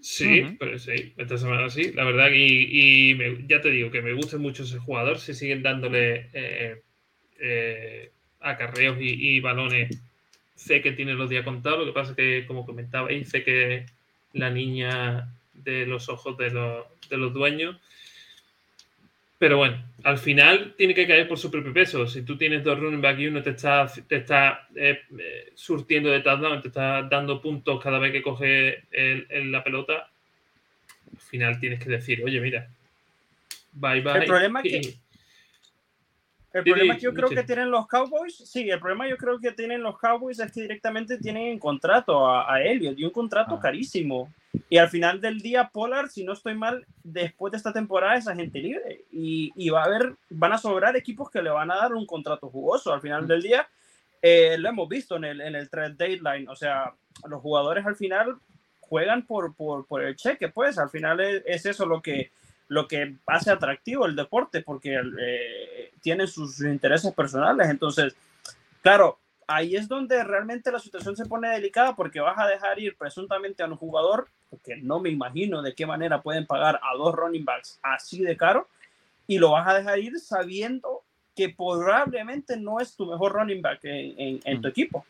Sí, pero sí, esta semana sí, la verdad, y, y ya te digo que me gusta mucho ese jugador, si siguen dándole eh, eh, acarreos y, y, balones, sé que tiene los días contados, lo que pasa es que, como comentabais, sé que la niña de los ojos de los, de los dueños pero bueno, al final tiene que caer por su propio peso. Si tú tienes dos running back y uno te está, te está eh, eh, surtiendo de touchdown, te está dando puntos cada vez que coge la pelota, al final tienes que decir, oye, mira, bye bye. El problema es que, el problema que yo creo que tienen los Cowboys, sí, el problema yo creo que tienen los Cowboys es que directamente tienen en contrato a, a Elliot y un contrato ah. carísimo. Y al final del día, Pollard, si no estoy mal, después de esta temporada es agente libre. Y, y, va a haber, van a sobrar equipos que le van a dar un contrato jugoso. Al final del día, eh, lo hemos visto en el, en el trade deadline. O sea, los jugadores al final juegan por, por, por el cheque, pues al final es, eso lo que, lo que hace atractivo el deporte, porque eh, tiene sus intereses personales. Entonces, claro, ahí es donde realmente la situación se pone delicada porque vas a dejar ir presuntamente a un jugador, porque no me imagino de qué manera pueden pagar a dos running backs así de caro, y lo vas a dejar ir sabiendo que probablemente no es tu mejor running back en, en, tu mm. equipo.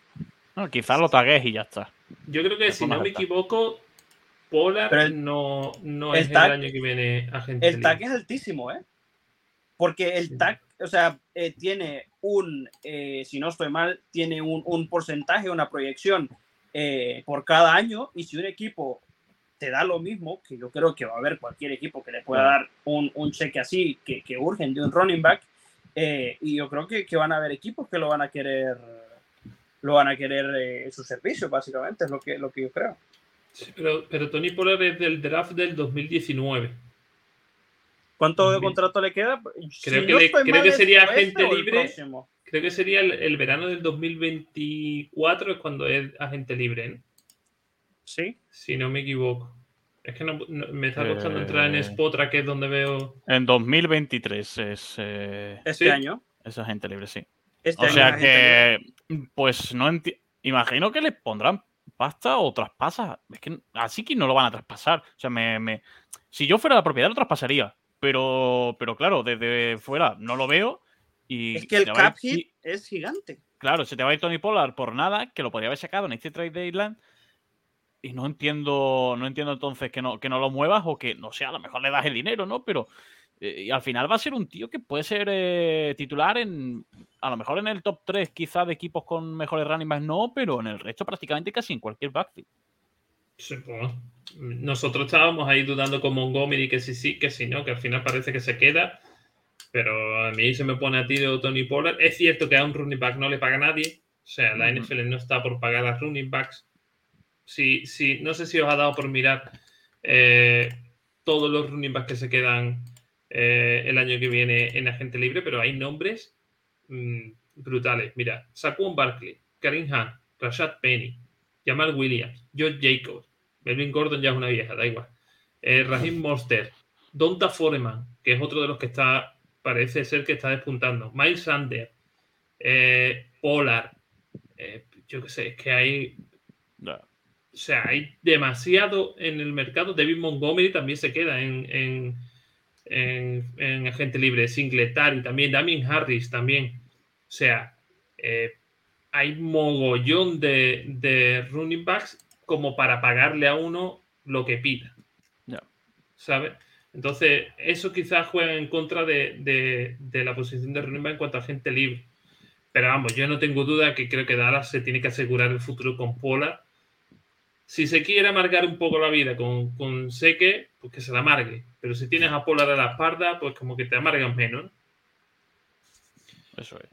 No, quizás lo tagues y ya está. Yo creo que si no me equivoco, Polar no, no es el año que viene agente. El tag es altísimo, ¿eh? Porque el tag, o sea, eh, tiene un, eh, si no estoy mal, tiene un, un porcentaje, una proyección eh, por cada año y si un equipo te da lo mismo, que yo creo que va a haber cualquier equipo que le pueda dar un, un cheque así, que, que, urgen de un running back, eh, y yo creo que, que, van a haber equipos que lo van a querer, lo van a querer su servicio, básicamente, es lo que, lo que yo creo. Pero, pero Tony Pollard es del draft del 2019. ¿Cuánto de contrato le queda? Creo, que, creo que, sería agente libre. Creo que sería el, verano del 2024 es cuando es agente libre. ¿no? Sí. Si no me equivoco. Es que no, me está costando entrar en eh, Spotra, que es donde veo. En 2023 es. Eh, ¿Este año? Es agente libre, sí. Este o sea que. Pues no Imagino que le pondrán pasta o traspasa. Es que así que no lo van a traspasar. O sea, me, me... si yo fuera la propiedad, lo traspasaría pero, pero claro, desde fuera no lo veo. Y es que el cap hit es gigante. Claro, se te va a ir Tony Pollard por nada, que lo podría haber sacado en este trade deadline. Y no entiendo, no entiendo entonces que no, que no lo muevas o que, no sé, a lo mejor le das el dinero, ¿no? Pero y al final va a ser un tío que puede ser eh, titular en, a lo mejor en el top 3 quizá de equipos con mejores running backs, no, pero en el resto prácticamente casi en cualquier backfield. Pues, nosotros estábamos ahí dudando con Montgomery que sí, sí, que sí, no, que al final parece que se queda. Pero a mí se me pone a ti de Tony Pollard. Es cierto que a un running back no le paga nadie. O sea, la NFL no está por pagar a running backs. Sí, sí, no sé si os ha dado por mirar eh, todos los running backs que se quedan eh, el año que viene en agente libre, pero hay nombres mm, brutales. Mira, Saquon Barkley, Karim Hunt, Rashad Penny, Jamal Williams, George Jacobs, Melvin Gordon ya es una vieja, da igual. Eh, Raheem Monster, Donta Foreman, que es otro de los que está, parece ser que está despuntando. Miles Sanders, eh, Polar, eh, yo qué sé, es que hay. O sea, hay demasiado en el mercado. David Montgomery también se queda en, en, en, agente libre. Singletary también. Damien Harris también. O sea, hay mogollón de, de running backs como para pagarle a uno lo que pida. ¿Sabes? Entonces, eso quizás juega en contra de, la posición de running back en cuanto a gente libre. Pero vamos, yo no tengo duda que creo que Dallas se tiene que asegurar el futuro con Pola. Si se quiere amargar un poco la vida con, con Seque, pues que se la amargue. Pero si tienes a Pola a la espalda, pues como que te amargan menos. Eso es.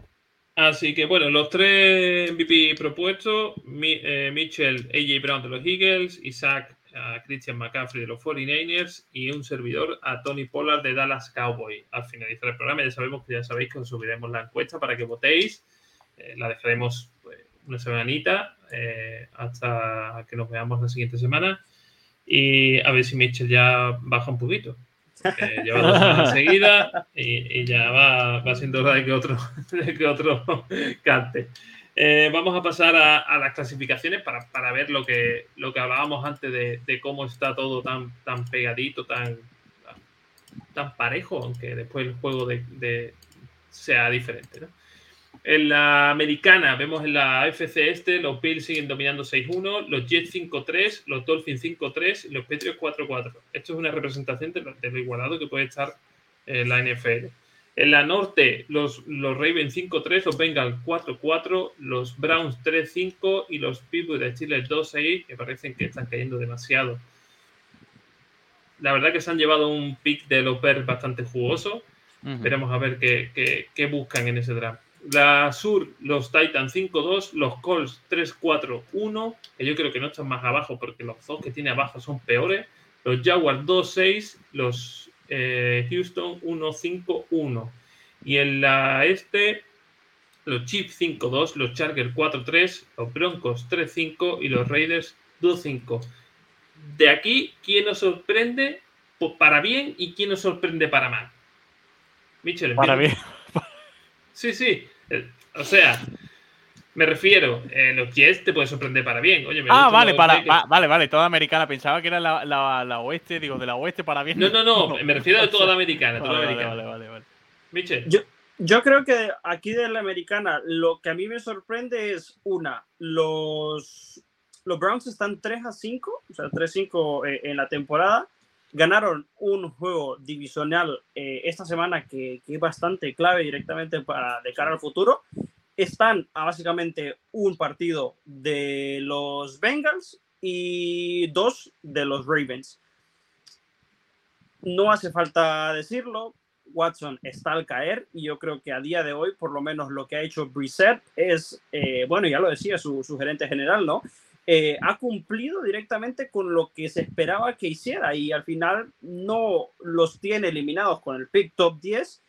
Así que bueno, los tres MVP propuestos, eh, Mitchell, AJ Brown de los Eagles, Isaac, a Christian McCaffrey de los 49ers y un servidor a Tony Pollard de Dallas Cowboy. Al finalizar el programa ya sabemos que ya sabéis que os subiremos la encuesta para que votéis. Eh, la dejaremos pues, una semanita eh, hasta que nos veamos la siguiente semana y a ver si Mitchell ya baja un poquito. lleva dos semanas seguidas y, ya va, va, siendo hora de que otro, de que otro cante. Eh, vamos a pasar a, las clasificaciones para, para, ver lo que, lo que hablábamos antes de, de, cómo está todo tan, tan pegadito, tan, tan parejo, aunque después el juego de, de sea diferente. ¿no? En la americana, vemos en la FC este, los Bills siguen dominando 6-1, los Jets 5-3, los Dolphins 5-3 y los Patriots 4-4. Esto es una representación de lo, igualado que puede estar en la NFL. En la norte, los, los Ravens 5-3, los Bengals 4-4, los Browns 3-5 y los Pittsburgh de Chile 2-6, que parecen que están cayendo demasiado. La verdad que se han llevado un pick de los Bears bastante jugoso. Veremos a ver qué, qué, qué buscan en ese draft. La Sur, los Titans 5-2, los Colts 3-4-1, que yo creo que no están más abajo porque los dos que tiene abajo son peores. Los Jaguars 2-6, los eh, Houston 1-5-1. Y en la este, los Chiefs 5-2, los Chargers 4-3, los Broncos 3-5 y los Raiders 2-5. De aquí, ¿quién nos sorprende para bien y quién nos sorprende para mal? Michel, para bien. Sí, sí. O sea, me refiero, eh, los Jets te puede sorprender para bien. Oye, ah, vale, para, vale, vale, toda americana. Pensaba que era la, la, oeste, digo, de la oeste para bien. No, no, no, me refiero a toda la americana. Toda vale, americana. vale, vale, vale. Yo, yo creo que aquí de la americana, lo que a mí me sorprende es una, los, los Browns están 3 a 5, o sea, 3-5 eh, en la temporada ganaron un juego divisional eh, esta semana que, es bastante clave directamente para de cara al futuro. Están a básicamente un partido de los Bengals y dos de los Ravens. No hace falta decirlo, Watson está al caer y yo creo que a día de hoy, por lo menos lo que ha hecho Brissett es, eh, bueno, ya lo decía su, su gerente general, ¿no? Eh, ha cumplido directamente con lo que se esperaba que hiciera y al final no los tiene eliminados con el pick top 10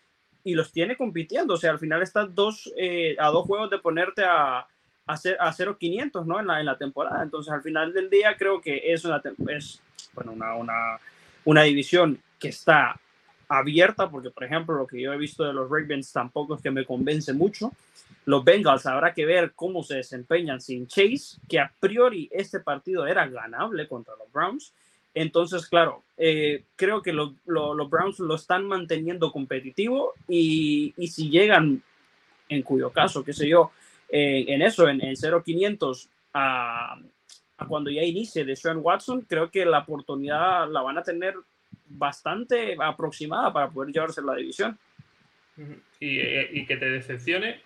y los tiene compitiendo. O sea, al final estás dos, eh, a dos juegos de ponerte a, a, a 0.500 ¿no? en, la, en la temporada. Entonces, al final del día creo que es una, es, bueno, una, una, una división que está abierta, porque por ejemplo lo que yo he visto de los Ravens tampoco es que me convence mucho. Los Bengals habrá que ver cómo se desempeñan sin Chase, que a priori este partido era ganable contra los Browns. Entonces, claro, eh, creo que los Browns lo están manteniendo competitivo y, si llegan, en cuyo caso, qué sé yo, en eso, en, en 0-500 a, cuando ya inicie de Sean Watson, creo que la oportunidad la van a tener bastante aproximada para poder llevarse la división. Y, y que te decepcione,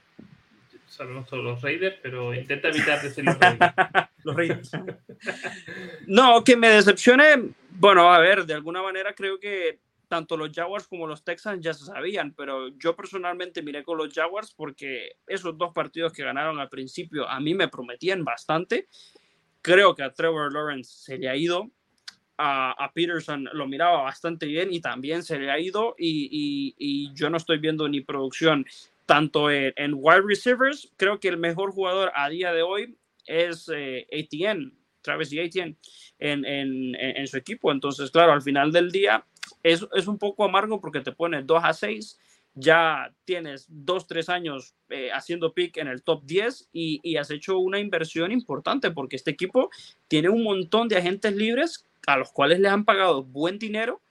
sabemos todos los Raiders, pero intenta evitar decir los Raiders. no, que me decepcione, bueno, a ver, de alguna manera creo que tanto los Jaguars como los Texans ya se sabían, pero yo personalmente miré con los Jaguars porque esos dos partidos que ganaron al principio a mí me prometían bastante. Creo que a Trevor Lawrence se le ha ido, a, Peterson lo miraba bastante bien y también se le ha ido y, y yo no estoy viendo ni producción tanto en, wide receivers, creo que el mejor jugador a día de hoy es eh, ATN, Travis y ATN en, en, en, su equipo. Entonces, claro, al final del día es, es un poco amargo porque te pone 2 a 6, ya tienes 2, 3 años eh, haciendo pick en el top 10 y, y, has hecho una inversión importante porque este equipo tiene un montón de agentes libres a los cuales les han pagado buen dinero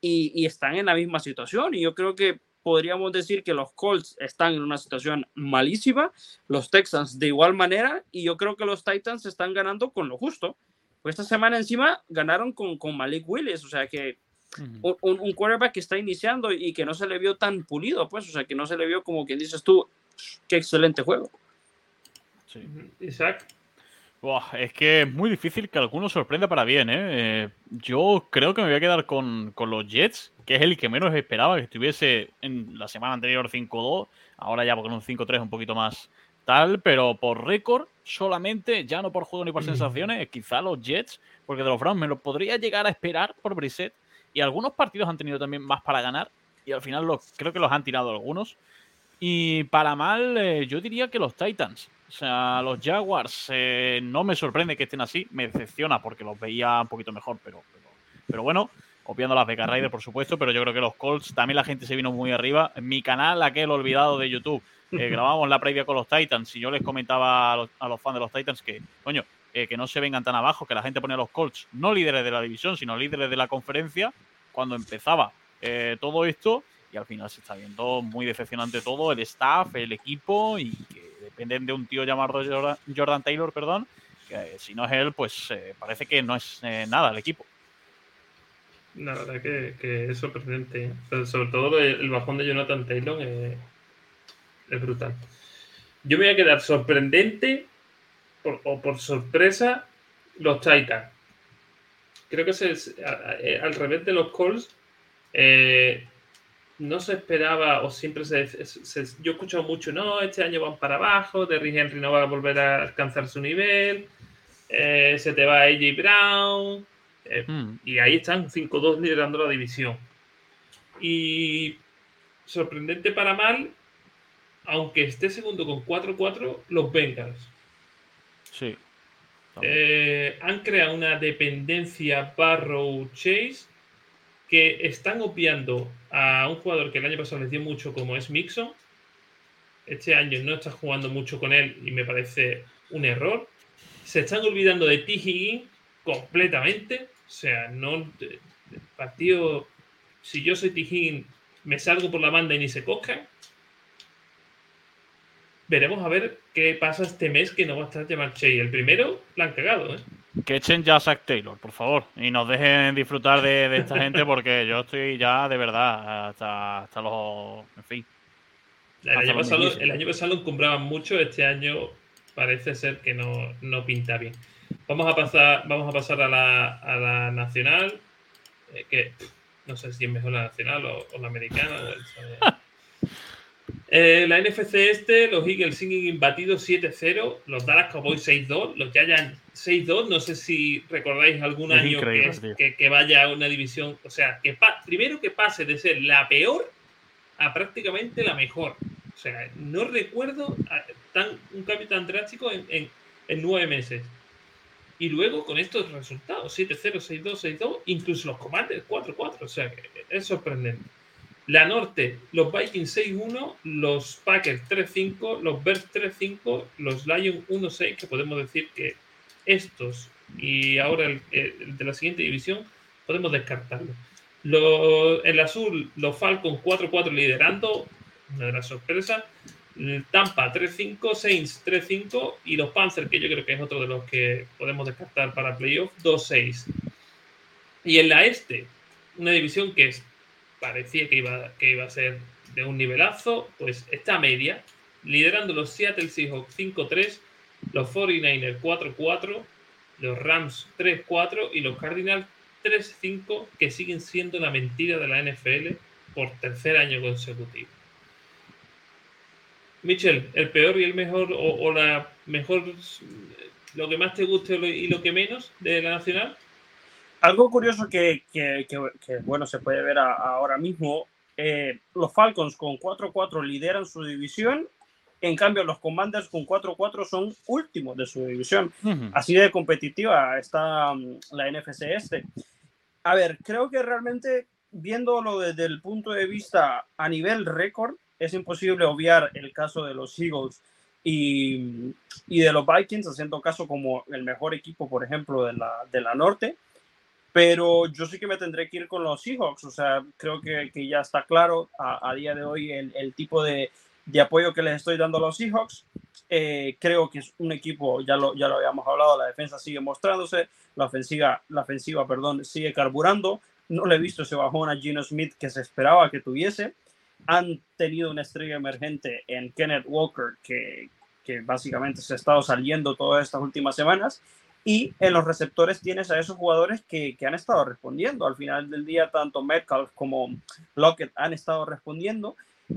y, y están en la misma situación. Y yo creo que podríamos decir que los Colts están en una situación malísima, los Texans de igual manera, y yo creo que los Titans están ganando con lo justo. Pues esta semana encima ganaron con, con Malik Willis, o sea que un, un, quarterback que está iniciando y que no se le vio tan pulido, pues, o sea que no se le vio como quien dices tú, qué excelente juego. Sí. Isaac. es que es muy difícil que alguno sorprenda para bien, ¿eh? ¿eh? Yo creo que me voy a quedar con, con, los Jets, que es el que menos esperaba que estuviese en la semana anterior 5-2, ahora ya con un 5-3 un poquito más tal, pero por récord solamente, ya no por juego ni por sensaciones, quizá los Jets, porque de los Browns me lo podría llegar a esperar por Brissett, y algunos partidos han tenido también más para ganar, y al final los, creo que los han tirado algunos. Y para mal, eh, yo diría que los Titans. O sea, los Jaguars eh, no me sorprende que estén así, me decepciona porque los veía un poquito mejor, pero, pero, bueno, copiando las Vegas Raiders, por supuesto, pero yo creo que los Colts también la gente se vino muy arriba. En mi canal, aquel olvidado de YouTube, eh, grabamos la previa con los Titans y yo les comentaba a los, fans de los Titans que, coño, que no se vengan tan abajo, que la gente pone a los Colts no líderes de la división, sino líderes de la conferencia cuando empezaba todo esto y al final se está viendo muy decepcionante todo, el staff, el equipo y que dependen de un tío llamado Jordan, Taylor, perdón, que si no es él, pues eh, parece que no es eh, nada el equipo. La verdad que, es sorprendente. sobre todo el bajón de Jonathan Taylor es brutal. Yo me voy a quedar sorprendente o por sorpresa los Titans. Creo que es al revés de los Colts. Eh, no se esperaba o siempre se, yo he escuchado mucho, no, este año van para abajo, Derrick Henry no va a volver a alcanzar su nivel, eh, se te va AJ Brown, eh, hmm. y ahí están 5-2 liderando la división. Y sorprendente para mal, aunque esté segundo con 4-4, los Bengals. Sí. Eh, han creado una dependencia Barrow Chase que están obviando a un jugador que el año pasado les dio mucho como es Mixon. Este año no está jugando mucho con él y me parece un error. Se están olvidando de T. Completamente. O sea, no. partido. Si yo soy T. Me salgo por la banda y ni se cojan. Veremos a ver qué pasa este mes que no va a estar Jamar Chase. El primero la han cagado, ¿eh? Que echen ya a Zach Taylor, por favor, y nos dejen disfrutar de, esta gente porque yo estoy ya de verdad hasta, hasta los. En fin. El año, pasado, el año, pasado, encumbraban mucho, este año parece ser que no, pinta bien. Vamos a pasar, vamos a, pasar a, la, nacional, eh, que no sé si es mejor la nacional o, la americana. Eh, la NFC este, los Eagles siguen imbatidos 7-0, los Dallas Cowboys 6-2, los Giants 6-2. No sé si recordáis algún año que, vaya a una división. O sea, que primero que pase de ser la peor a prácticamente la mejor. O sea, no recuerdo tan, un cambio tan drástico en, nueve meses. Y luego con estos resultados, 7-0, 6-2, 6-2, incluso los Commanders 4-4. O sea, es sorprendente. La Norte, los Vikings 6-1, los Packers 3-5, los Bears 3-5, los Lions 1-6, que podemos decir que estos y ahora el, de la siguiente división podemos descartarlo. el azul, los Falcons 4-4 liderando, una de las sorpresas. Tampa 3-5, Saints 3-5 y los Panthers, que yo creo que es otro de los que podemos descartar para playoff, 2-6. Y en la este, una división que es parecía que iba, que iba a ser de un nivelazo, pues está media, liderando los Seattle Seahawks 5-3, los 49ers 4-4, los Rams 3-4 y los Cardinals 3-5, que siguen siendo la mentira de la NFL por tercer año consecutivo. Michel, ¿el peor y el mejor, o, la mejor, lo que más te guste y lo que menos de la Nacional? Algo curioso que, bueno, se puede ver ahora mismo, eh, los Falcons con 4-4 lideran su división, en cambio los Commanders con 4-4 son últimos de su división. Así de competitiva está mm, la NFC este. A ver, creo que realmente viéndolo desde el punto de vista a nivel récord, es imposible obviar el caso de los Eagles y, y, de los Vikings, haciendo caso como el mejor equipo, por ejemplo, de la, de la norte pero yo sí que me tendré que ir con los Seahawks, o sea, creo que, que ya está claro a, a, día de hoy el, el tipo de, de, apoyo que les estoy dando a los Seahawks. Eh, creo que es un equipo, ya lo, ya lo habíamos hablado, la defensa sigue mostrándose, la ofensiva, la ofensiva perdón, sigue carburando. No le he visto ese bajón a Gino Smith que se esperaba que tuviese. Han tenido una estrella emergente en Kenneth Walker que que básicamente se ha estado saliendo todas estas últimas semanas. Y en los receptores tienes a esos jugadores que, que han estado respondiendo. Al final del día, tanto Metcalf como Lockett han estado respondiendo.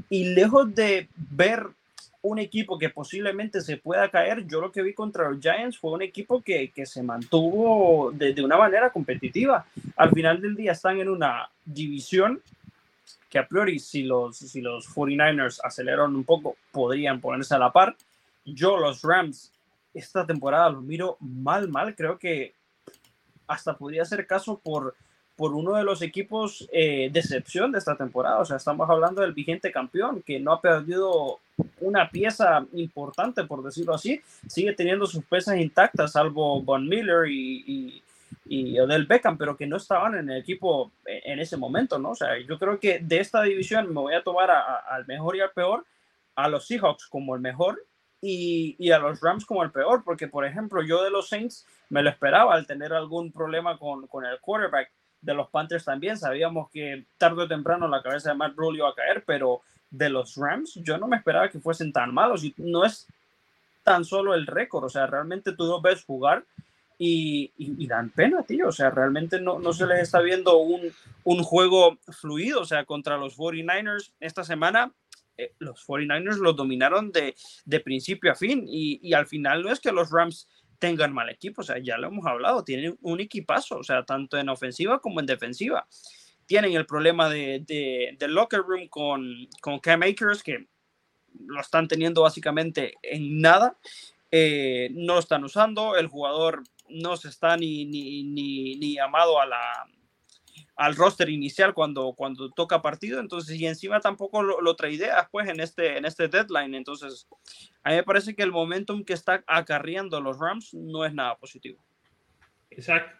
Y lejos de ver un equipo que posiblemente se pueda caer, yo lo que vi contra los Giants fue un equipo que, que se mantuvo de, una manera competitiva. Al final del día están en una división que a priori si los, si los 49ers aceleran un poco, podrían ponerse a la par. Yo los Rams esta temporada los miro mal, mal. Creo que hasta podría ser caso por, por uno de los equipos eh, de excepción de esta temporada. O sea, estamos hablando del vigente campeón que no ha perdido una pieza importante, por decirlo así. Sigue teniendo sus piezas intactas, salvo Von Miller y, y, Odell Beckham, pero que no estaban en el equipo en ese momento, ¿no? O sea, yo creo que de esta división me voy a tomar al mejor y al peor, a los Seahawks como el mejor y, y, a los Rams como el peor, porque por ejemplo yo de los Saints me lo esperaba al tener algún problema con, con el quarterback de los Panthers también, sabíamos que tarde o temprano la cabeza de Matt Rule iba a caer, pero de los Rams yo no me esperaba que fuesen tan malos y no es tan solo el récord, o sea, realmente tú los ves jugar y, y, y, dan pena, tío. O sea, realmente no, no se les está viendo un, un, juego fluido. O sea, contra los 49ers esta semana eh, los 49ers los dominaron de, de principio a fin y, y, al final no es que los Rams tengan mal equipo, o sea, ya lo hemos hablado, tienen un equipazo, o sea, tanto en ofensiva como en defensiva. Tienen el problema de, de, de locker room con, con Cam Akers, que lo están teniendo básicamente en nada, eh, no lo están usando, el jugador no se está ni, ni, ni, ni llamado a la, al roster inicial cuando, cuando toca partido, entonces, y encima tampoco lo, lo idea pues en este, en este deadline, entonces, a mí me parece que el momentum que está acarreando los Rams no es nada positivo. Exacto.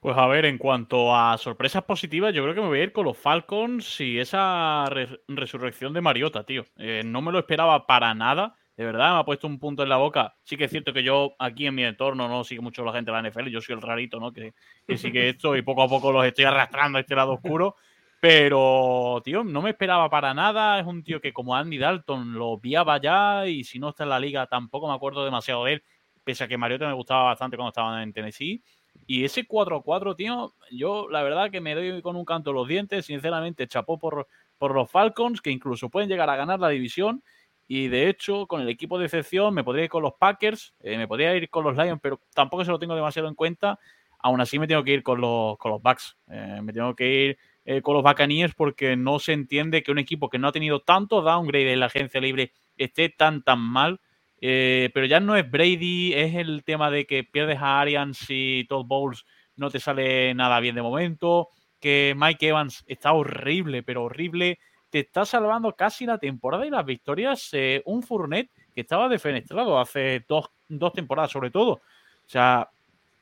Pues a ver, en cuanto a sorpresas positivas, yo creo que me voy a ir con los Falcons y esa re resurrección de Mariota, tío. Eh, no me lo esperaba para nada de verdad me ha puesto un punto en la boca. Sí que es cierto que yo aquí en mi entorno no sigo mucho la gente de la NFL, yo soy el rarito, ¿no? Que, que sigue esto y poco a poco los estoy arrastrando a este lado oscuro. Pero, tío, no me esperaba para nada. Es un tío que como Andy Dalton lo viaba ya y si no está en la liga tampoco me acuerdo demasiado de él, pese a que Mariota me gustaba bastante cuando estaba en Tennessee. Y ese 4-4, tío, yo la verdad que me doy con un canto los dientes. Sinceramente, chapó por, por los Falcons, que incluso pueden llegar a ganar la división. Y de hecho, con el equipo de excepción, me podría ir con los Packers, eh, me podría ir con los Lions, pero tampoco se lo tengo demasiado en cuenta. Aún así, me tengo que ir con los, con los Bucks. Eh, me tengo que ir eh, con los Buccaneers porque no se entiende que un equipo que no ha tenido tanto downgrade en la agencia libre esté tan, tan mal. Pero ya no es Brady, es el tema de que pierdes a Arians y Todd Bowles no te sale nada bien de momento. Que Mike Evans está horrible, pero horrible te está salvando casi la temporada y las victorias eh, un Fournet que estaba defenestrado hace dos, dos, temporadas sobre todo. O sea,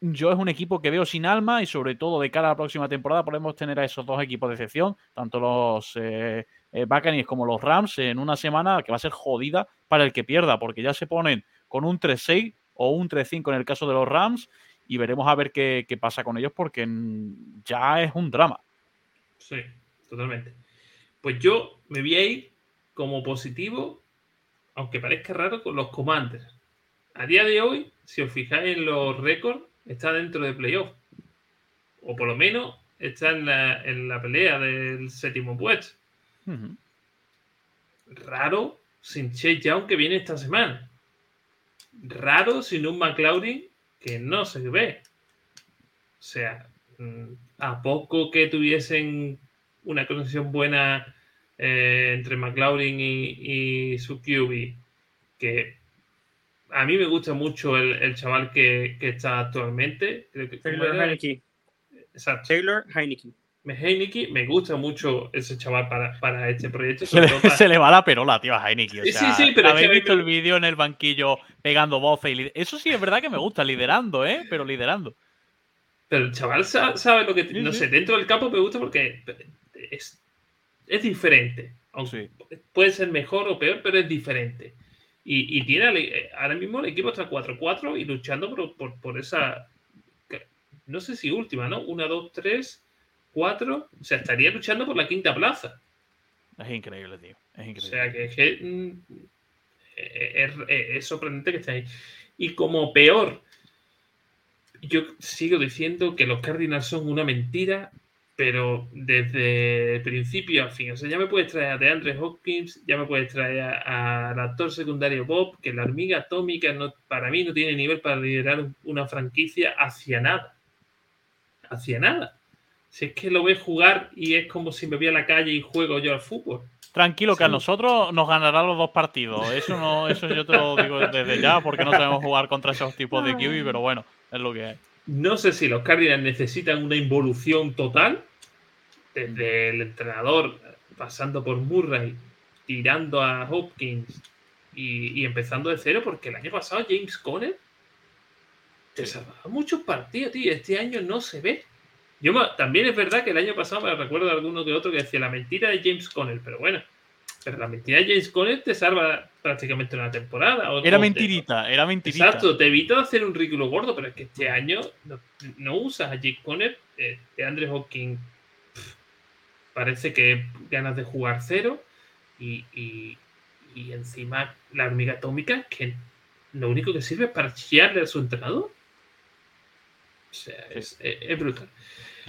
yo es un equipo que veo sin alma y sobre todo de cara a la próxima temporada podemos tener a esos dos equipos de excepción, tanto los eh, eh, como los Rams, en una semana que va a ser jodida para el que pierda, porque ya se ponen con un 3-6 o un 3-5 en el caso de los Rams y veremos a ver qué, qué pasa con ellos porque ya es un drama. Sí, totalmente. Pues yo me voy a ir como positivo, aunque parezca raro, con los Commanders. A día de hoy, si os fijáis en los récords, está dentro de playoff. O por lo menos está en la, en la pelea del séptimo puesto. Uh -huh. Raro sin Chase Young que viene esta semana. Raro sin un McLaurin que no se ve. O sea, mm, a poco que tuviesen una conexión buena eh, entre McLaurin y, y, su QB, que a mí me gusta mucho el, el chaval que, que, está actualmente. Creo que, Taylor Heineke. Exacto. Taylor Heineke. Heineke, me gusta mucho ese chaval para, para este proyecto. Se le, para... se le, va la perola, tío, a Heineke. O sea, sí, sí, pero habéis visto el vídeo en el banquillo pegando voces y Eso sí es verdad que me gusta, liderando, ¿eh? Pero liderando. Pero el chaval sabe lo que... Sí, no sí. sé, dentro del campo me gusta porque es, es diferente. Aunque sí. puede ser mejor o peor, pero es diferente. Y, y tiene ahora mismo el equipo está 4-4 y luchando por, por, por, esa. No sé si última, ¿no? 1, 2, 3, 4. O sea, estaría luchando por la quinta plaza. Es increíble, tío. Es increíble. O sea, que, que es, es sorprendente que esté ahí. Y como peor, yo sigo diciendo que los Cardinals son una mentira, pero desde el principio a fin. O sea, ya me puedes traer a DeAndre Hopkins, ya me puedes traer al actor secundario Bob, que la hormiga atómica no, para mí no tiene nivel para liderar una franquicia hacia nada. Hacia nada. Si es que lo ves jugar y es como si me voy a la calle y juego yo al fútbol. Tranquilo, que a nosotros nos ganará los dos partidos. Eso no, eso yo te lo digo desde ya, porque no sabemos jugar contra esos tipos de QB, pero bueno, es lo que hay. No sé si los Cardinals necesitan una involución total, desde el entrenador pasando por Murray, tirando a Hopkins y, empezando de cero, porque el año pasado James Conner te salvaba muchos partidos, tío. Este año no se ve. Yo también es verdad que el año pasado me recuerdo de alguno que otro que decía la mentira de James Conner, pero bueno, pero la mentira de James Conner te salva prácticamente una temporada. era mentirita, era mentirita. Exacto, te evita hacer un ridículo gordo, pero es que este año no, usas a James Conner, eh, de Andre Hawking parece que ganas de jugar cero y, encima la hormiga atómica que lo único que sirve es para chillarle a su entrenador. O sea, es brutal.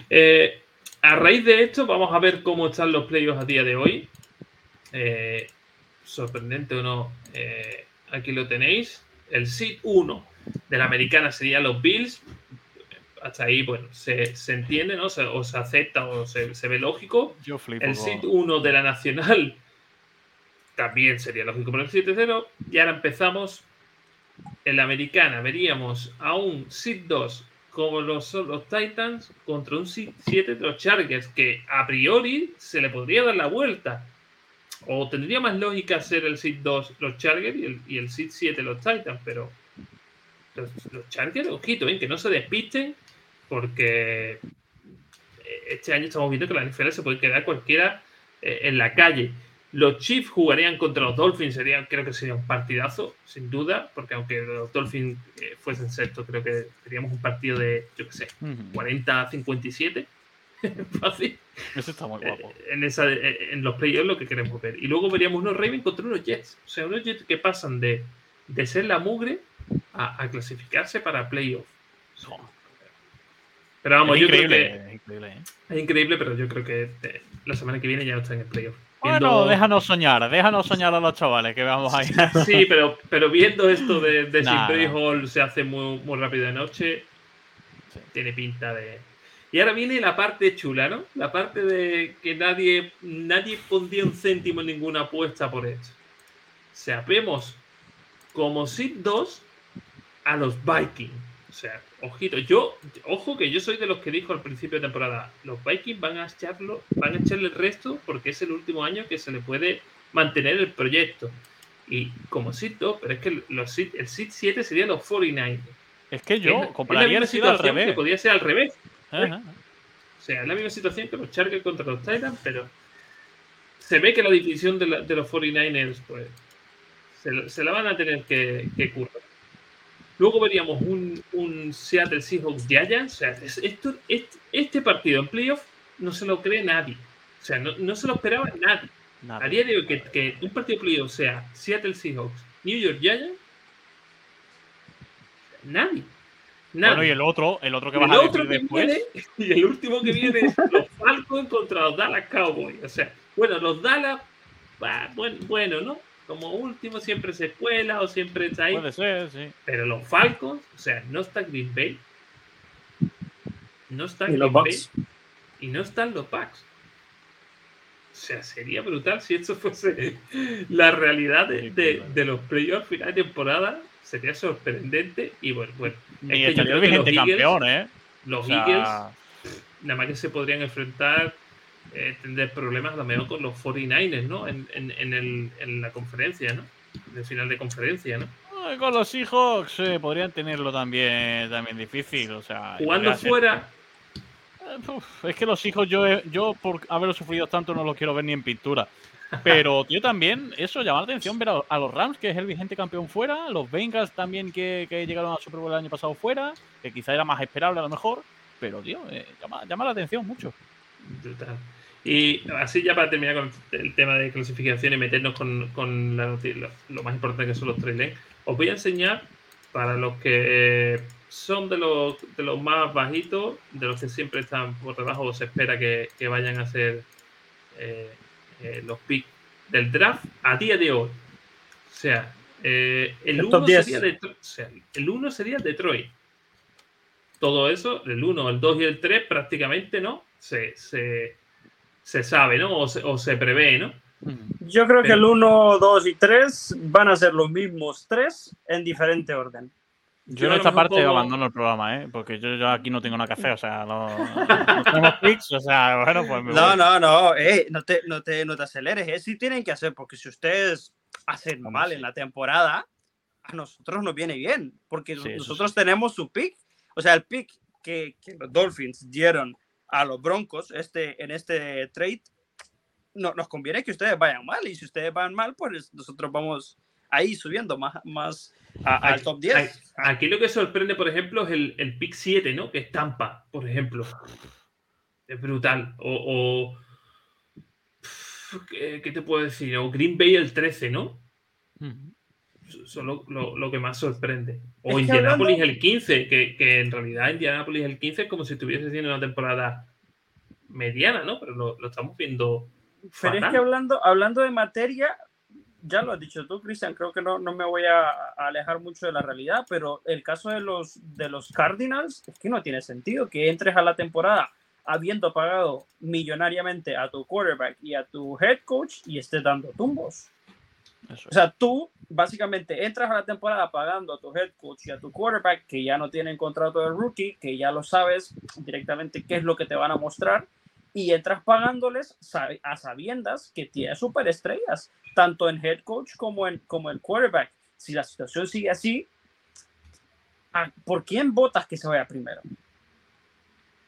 Eh, a raíz de esto, vamos a ver cómo están los playoffs a día de hoy. Eh, sorprendente o no, eh, aquí lo tenéis. El seed 1 de la americana sería los Bills. Hasta ahí, bueno, se, entiende, ¿no? o se acepta o se, ve lógico. el seed 1 de la nacional también sería lógico por el 7-0. Y ahora empezamos. En la americana veríamos a un seed 2 como los, los Titans contra un 7 de los Chargers, que a priori se le podría dar la vuelta. O tendría más lógica ser el Seed 2 los Chargers y el, y el Seed 7 los Titans, pero los, Chargers, ojito, ¿eh? que no se despisten, porque este año estamos viendo que la NFL se puede quedar cualquiera eh, en la calle. Los Chiefs jugarían contra los Dolphins, sería, creo que sería un partidazo, sin duda, porque aunque los Dolphins eh, fuesen sexto, creo que seríamos un partido de, yo qué sé, 40-57. Fácil. Eso está muy guapo. Eh, en, esa, eh, en los playoffs lo que queremos ver. Y luego veríamos unos Ravens contra unos Jets. O sea, unos Jets que pasan de, de ser la mugre a, clasificarse para playoffs. Pero vamos, yo creo que. Es increíble, es increíble, pero yo creo que la semana que viene ya no están en el playoff. Bueno, déjanos soñar, déjanos soñar a los chavales que veamos ahí. Sí, pero, pero viendo esto de, de si Hall se hace muy, muy rápido de noche, tiene pinta de. Y ahora viene la parte chula, ¿no? La parte de que nadie, nadie pondría un céntimo en ninguna apuesta por esto. Vemos como SID 2 a los Vikings. O sea, ojito, yo, ojo que yo soy de los que dijo al principio de temporada, los Vikings van a echarlo, van a echarle el resto porque es el último año que se le puede mantener el proyecto. Y como Sito, pero es que los, el SIT 7 sería los 49 Es que yo compraría el al revés. Que podría ser al revés. O sea, es la misma situación que los Chargers contra los Titans, pero se ve que la división de, los 49ers, pues, se, la van a tener que, que currar. Luego veríamos un, un Seattle Seahawks Giants. O sea, esto, este, partido en playoff no se lo cree nadie. O sea, no, se lo esperaba nadie. A día de hoy, que, un partido de playoff sea Seattle Seahawks, New York Giants, nadie. Bueno, y el otro, el otro que va a decir después. y el último que viene es los Falcons contra los Dallas Cowboys. O sea, bueno, los Dallas, bueno, bueno, ¿no? como último siempre se cuela o siempre está ahí. Puede ser, sí. Pero los Falcons, o sea, no está Green Bay. No está Green los Bay. Y no están los Bucks. O sea, sería brutal si esto fuese la realidad de, los playoffs final de temporada. Sería sorprendente. Y bueno, bueno. es que yo creo que los Eagles, campeón, ¿eh? Los Eagles, nada más que se podrían enfrentar eh, tener problemas a lo mejor con los 49ers, ¿no? En, en, el, en la conferencia, ¿no? En el final de conferencia, ¿no? Con los Seahawks eh, podrían tenerlo también, también difícil, o sea... Jugando fuera... Eh, es que los hijos, yo, yo por haberlo sufrido tanto no los quiero ver ni en pintura. Pero, tío, también eso llama la atención ver a, los Rams, que es el vigente campeón fuera, los Bengals también que, que, llegaron a Super Bowl el año pasado fuera, que quizá era más esperable a lo mejor, pero, tío, llama, llama, la atención mucho. Y así ya para terminar con el tema de clasificación y meternos con, con lo, más importante que son los trailers, os voy a enseñar para los que son de los, de los más bajitos, de los que siempre están por debajo o se espera que, que vayan a ser eh, eh, los picks del draft a día de hoy. O sea, eh, el, 1 sería o sea, el 1 sería Detroit. Todo eso, el 1, el 2 y el 3 prácticamente no se, se, se sabe, ¿no? O se, o se, prevé, ¿no? Yo creo que el 1, 2 y 3 van a ser los mismos tres en diferente orden. Yo, en esta parte abandono el programa, ¿eh? Porque yo, yo, aquí no tengo nada que hacer, o sea, no, no tenemos o sea, bueno, pues me No, voy. no, no, eh, no, te, no, te, no te aceleres, eh, sí tienen que hacer, porque si ustedes hacen mal en la temporada, a nosotros nos viene bien, porque sí, nosotros sí. tenemos su pick, o sea, el pick que, que, los Dolphins dieron a los Broncos este, en este trade, no, nos conviene que ustedes vayan mal, y si ustedes van mal, pues nosotros vamos ahí subiendo más, más a, al top 10. Aquí lo que sorprende, por ejemplo, es el, el pick 7, ¿no? Que es Tampa, por ejemplo. Es brutal. O, o ¿qué, ¿qué, te puedo decir? O Green Bay el 13, ¿no? Uh -huh. Es lo, lo, lo, que más sorprende. O es Indianapolis hablando... el 15, que, que, en realidad Indianapolis el 15 es como si estuviese haciendo una temporada mediana, ¿no? Pero lo, lo estamos viendo. Pero fatal. es que hablando, hablando de materia, ya lo has dicho tú, Cristian, creo que no, no me voy a, a, alejar mucho de la realidad, pero el caso de los, de los Cardinals es que no tiene sentido que entres a la temporada habiendo pagado millonariamente a tu quarterback y a tu head coach y estés dando tumbos. Eso. O sea, tú básicamente entras a la temporada pagando a tu head coach y a tu quarterback que ya no tienen contrato de rookie, que ya lo sabes directamente qué es lo que te van a mostrar y entras pagándoles a sabiendas que tiene superestrellas, tanto en head coach como en, como en quarterback. Si la situación sigue así, ¿por quién votas que se vaya primero?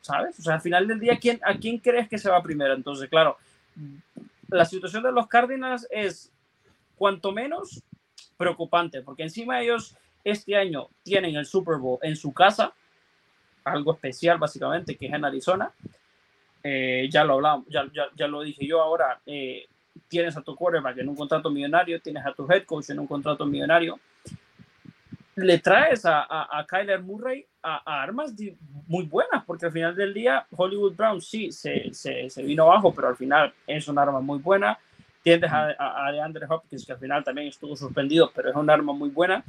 ¿Sabes? O sea, al final del día, ¿quién, ¿a quién crees que se va primero? Entonces, claro, la situación de los Cardinals es cuanto menos preocupante, porque encima ellos este año tienen el Super Bowl en su casa, algo especial básicamente, que es en Arizona, eh, ya lo hablamos, ya, ya, ya, lo dije yo ahora, eh, tienes a tu quarterback en un contrato millonario, tienes a tu head coach en un contrato millonario, le traes a, a, a Kyler Murray a, a, armas muy buenas, porque al final del día Hollywood Brown sí se, se, se, vino abajo, pero al final es un arma muy buena. Tienes a, DeAndre Hopkins, que al final también estuvo suspendido, pero es un arma muy buena.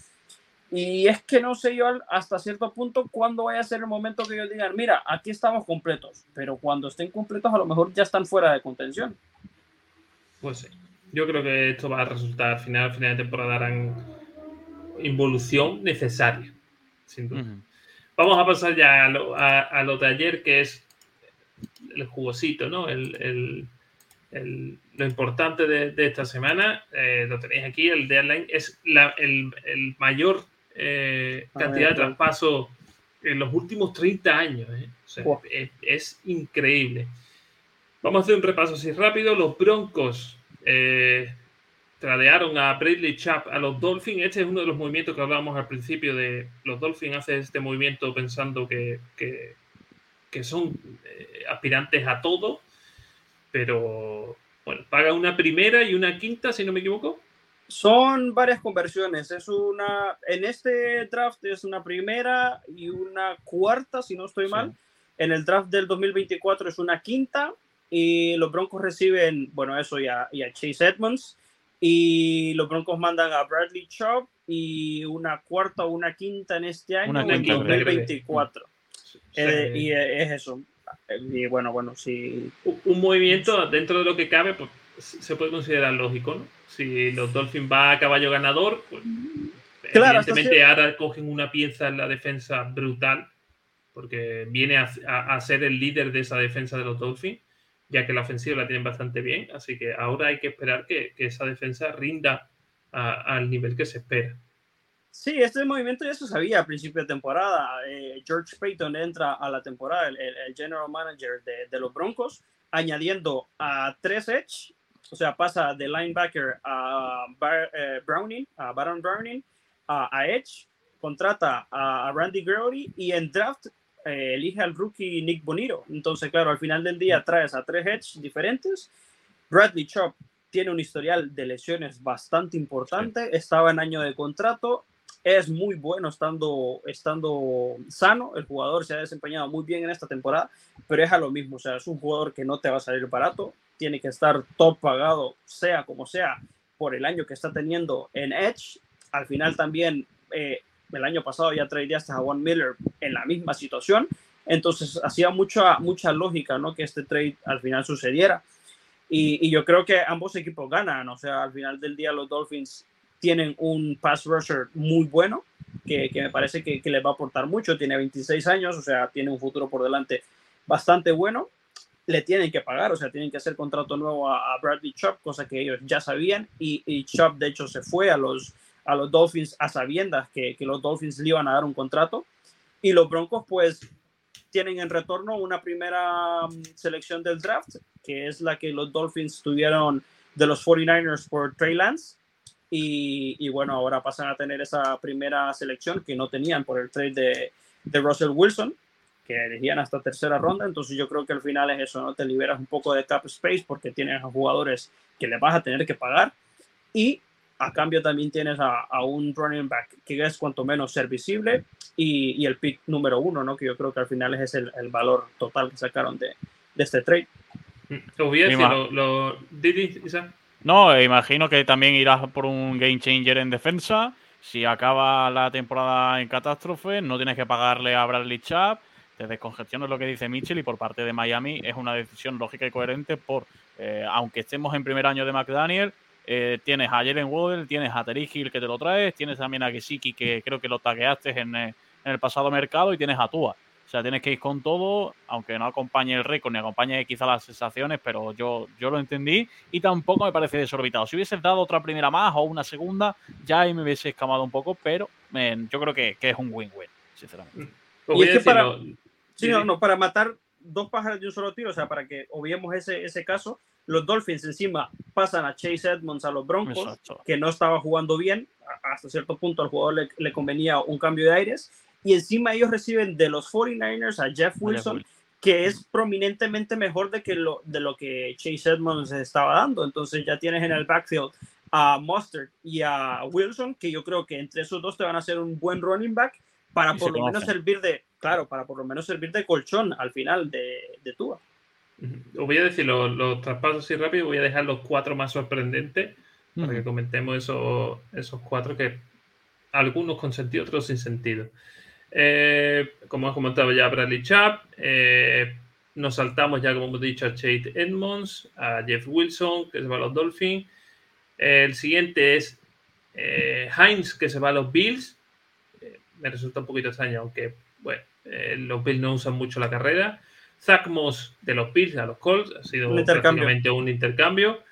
Y es que no sé yo hasta cierto punto cuándo vaya a ser el momento que ellos digan, mira, aquí estamos completos, pero cuando estén completos a lo mejor ya están fuera de contención. Pues sí, yo creo que esto va a resultar, al final, al final de temporada harán involución necesaria, sin duda. Uh -huh. Vamos a pasar ya a lo, a, a lo, de ayer, que es el jugosito, ¿no? El, el, el, lo importante de, de esta semana, eh, lo tenéis aquí, el deadline, es la, el, mayor eh, cantidad de traspaso en los últimos 30 años. ¿eh? O sea, wow. es, es, increíble. Vamos a hacer un repaso así rápido. Los Broncos eh, tradearon a Bradley Chap a los Dolphins. Este es uno de los movimientos que hablábamos al principio de los Dolphins. Hace este movimiento pensando que, que, que son eh, aspirantes a todo, pero bueno, paga una primera y una quinta, si no me equivoco. Son varias conversiones. Es una, en este draft es una primera y una cuarta, si no estoy sí. mal. En el draft del 2024 es una quinta y los Broncos reciben, bueno, eso ya, y a Chase Edmonds y los Broncos mandan a Bradley Chubb y una cuarta o una quinta en este año, una en 2024. Sí. Eh, y es eso. Y bueno, bueno, si... Un movimiento dentro de lo que cabe, pues se puede considerar lógico, ¿no? Si los Dolphins va a caballo ganador, pues claro, evidentemente ahora cogen una pieza en la defensa brutal, porque viene a, a, a ser el líder de esa defensa de los Dolphins ya que la ofensiva la tienen bastante bien, así que ahora hay que esperar que, que esa defensa rinda al nivel que se espera. Sí, este movimiento ya se sabía a principio de temporada. Eh, George Payton entra a la temporada, el, el general manager de, de, los Broncos, añadiendo a tres edge, o sea, pasa de linebacker a Bar, eh, Browning, a Baron Browning, a, a edge, contrata a, a Randy Gregory y en draft eh, elige al rookie Nick Bonito. Entonces, claro, al final del día traes a tres Edge diferentes. Bradley Chop tiene un historial de lesiones bastante importante, estaba en año de contrato, es muy bueno estando, estando sano, el jugador se ha desempeñado muy bien en esta temporada, pero es a lo mismo, o sea, es un jugador que no te va a salir barato, tiene que estar top pagado, sea como sea, por el año que está teniendo en Edge. Al final también, eh, el año pasado ya tradeaste a Juan Miller en la misma situación, entonces hacía mucha, mucha lógica ¿no? que este trade al final sucediera. Y, yo creo que ambos equipos ganan. O sea, al final del día los Dolphins tienen un pass rusher muy bueno, que, que me parece que, que, les va a aportar mucho. Tiene 26 años, o sea, tiene un futuro por delante bastante bueno. Le tienen que pagar, o sea, tienen que hacer contrato nuevo a, Bradley Chop, cosa que ellos ya sabían. Y, y, Chop, de hecho, se fue a los, a los Dolphins a sabiendas que, que los Dolphins le iban a dar un contrato. Y los Broncos, pues, tienen en retorno una primera mm, selección del draft, que es la que los Dolphins tuvieron de los 49ers por Trey Lance. Y, y, bueno, ahora pasan a tener esa primera selección que no tenían por el trade de, de Russell Wilson, que elegían hasta tercera ronda. Entonces yo creo que al final es eso, ¿no? Te liberas un poco de cap space porque tienes a jugadores que le vas a tener que pagar. Y a cambio también tienes a, a, un running back que es cuanto menos ser visible y, y, el pick número uno, ¿no? que yo creo que al final es el, el valor total que sacaron de, de este trade. Lo, lo, No, imagino que también irás por un game changer en defensa. Si acaba la temporada en catástrofe, no tienes que pagarle a Bradley Chubb. Te descongestiones lo que dice Mitchell y por parte de Miami es una decisión lógica y coherente por, eh, aunque estemos en primer año de McDaniel, eh, tienes a Jalen Waddell, tienes a Terry Hill que te lo traes, tienes también a Gesicki que creo que lo tagueaste en, eh, en, el pasado mercado y tienes a Tua. O sea, tienes que ir con todo, aunque no acompañe el récord ni acompañe quizá las sensaciones, pero yo, yo lo entendí y tampoco me parece desorbitado. Si hubieses dado otra primera más o una segunda, ya ahí me hubiese escamado un poco, pero yo creo que, que, es un win-win, sinceramente. Mm. Y es que para, sí, no, no, para matar dos pájaros de un solo tiro, o sea, para que obviemos ese, ese caso, los Dolphins encima pasan a Chase Edmonds a los Broncos, que no estaba jugando bien, hasta cierto punto al jugador le, le, convenía un cambio de aires, y encima ellos reciben de los 49ers a Jeff Wilson, que es prominentemente mejor de, que lo, de lo que Chase Edmonds estaba dando. Entonces ya tienes en el backfield a Mustard y a Wilson, que yo creo que entre esos dos te van a hacer un buen running back para por lo menos servir de, claro, para por lo menos servir de colchón al final de, de Tua. Os voy a decir los, los, traspasos así rápido, voy a dejar los cuatro más sorprendentes para que comentemos esos, esos cuatro que algunos con sentido, otros sin sentido. Eh, como has comentado ya, Bradley Chubb. Eh, nos saltamos ya, como hemos dicho, a Chase Edmonds, a Jeff Wilson, que se va a los Dolphins. el siguiente es eh, Heinz, que se va a los Bills. Me resulta un poquito extraño, aunque bueno, los Bills no usan mucho la carrera. Zach Moss de los Bills a los Colts, ha sido un prácticamente un intercambio.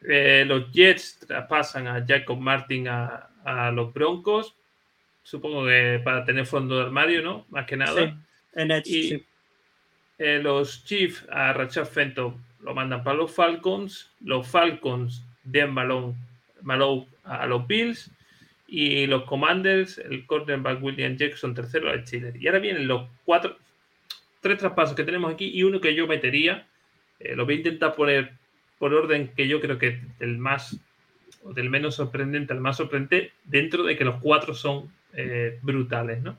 los Jets traspasan a Jacob Martin a, a los Broncos supongo que para tener fondo de armario, ¿no? Más que nada. Sí, en Edge, y, sí. eh, los Chiefs a Rachel Fenton lo mandan para los Falcons, los Falcons den balón Malou a los Bills y los Commanders, el cornerback William Jackson tercero a Chile. Y ahora vienen los cuatro, tres traspasos que tenemos aquí y uno que yo metería. Eh, lo voy a intentar poner por orden que yo creo que el más o del menos sorprendente al más sorprendente, dentro de que los cuatro son eh, brutales, ¿no?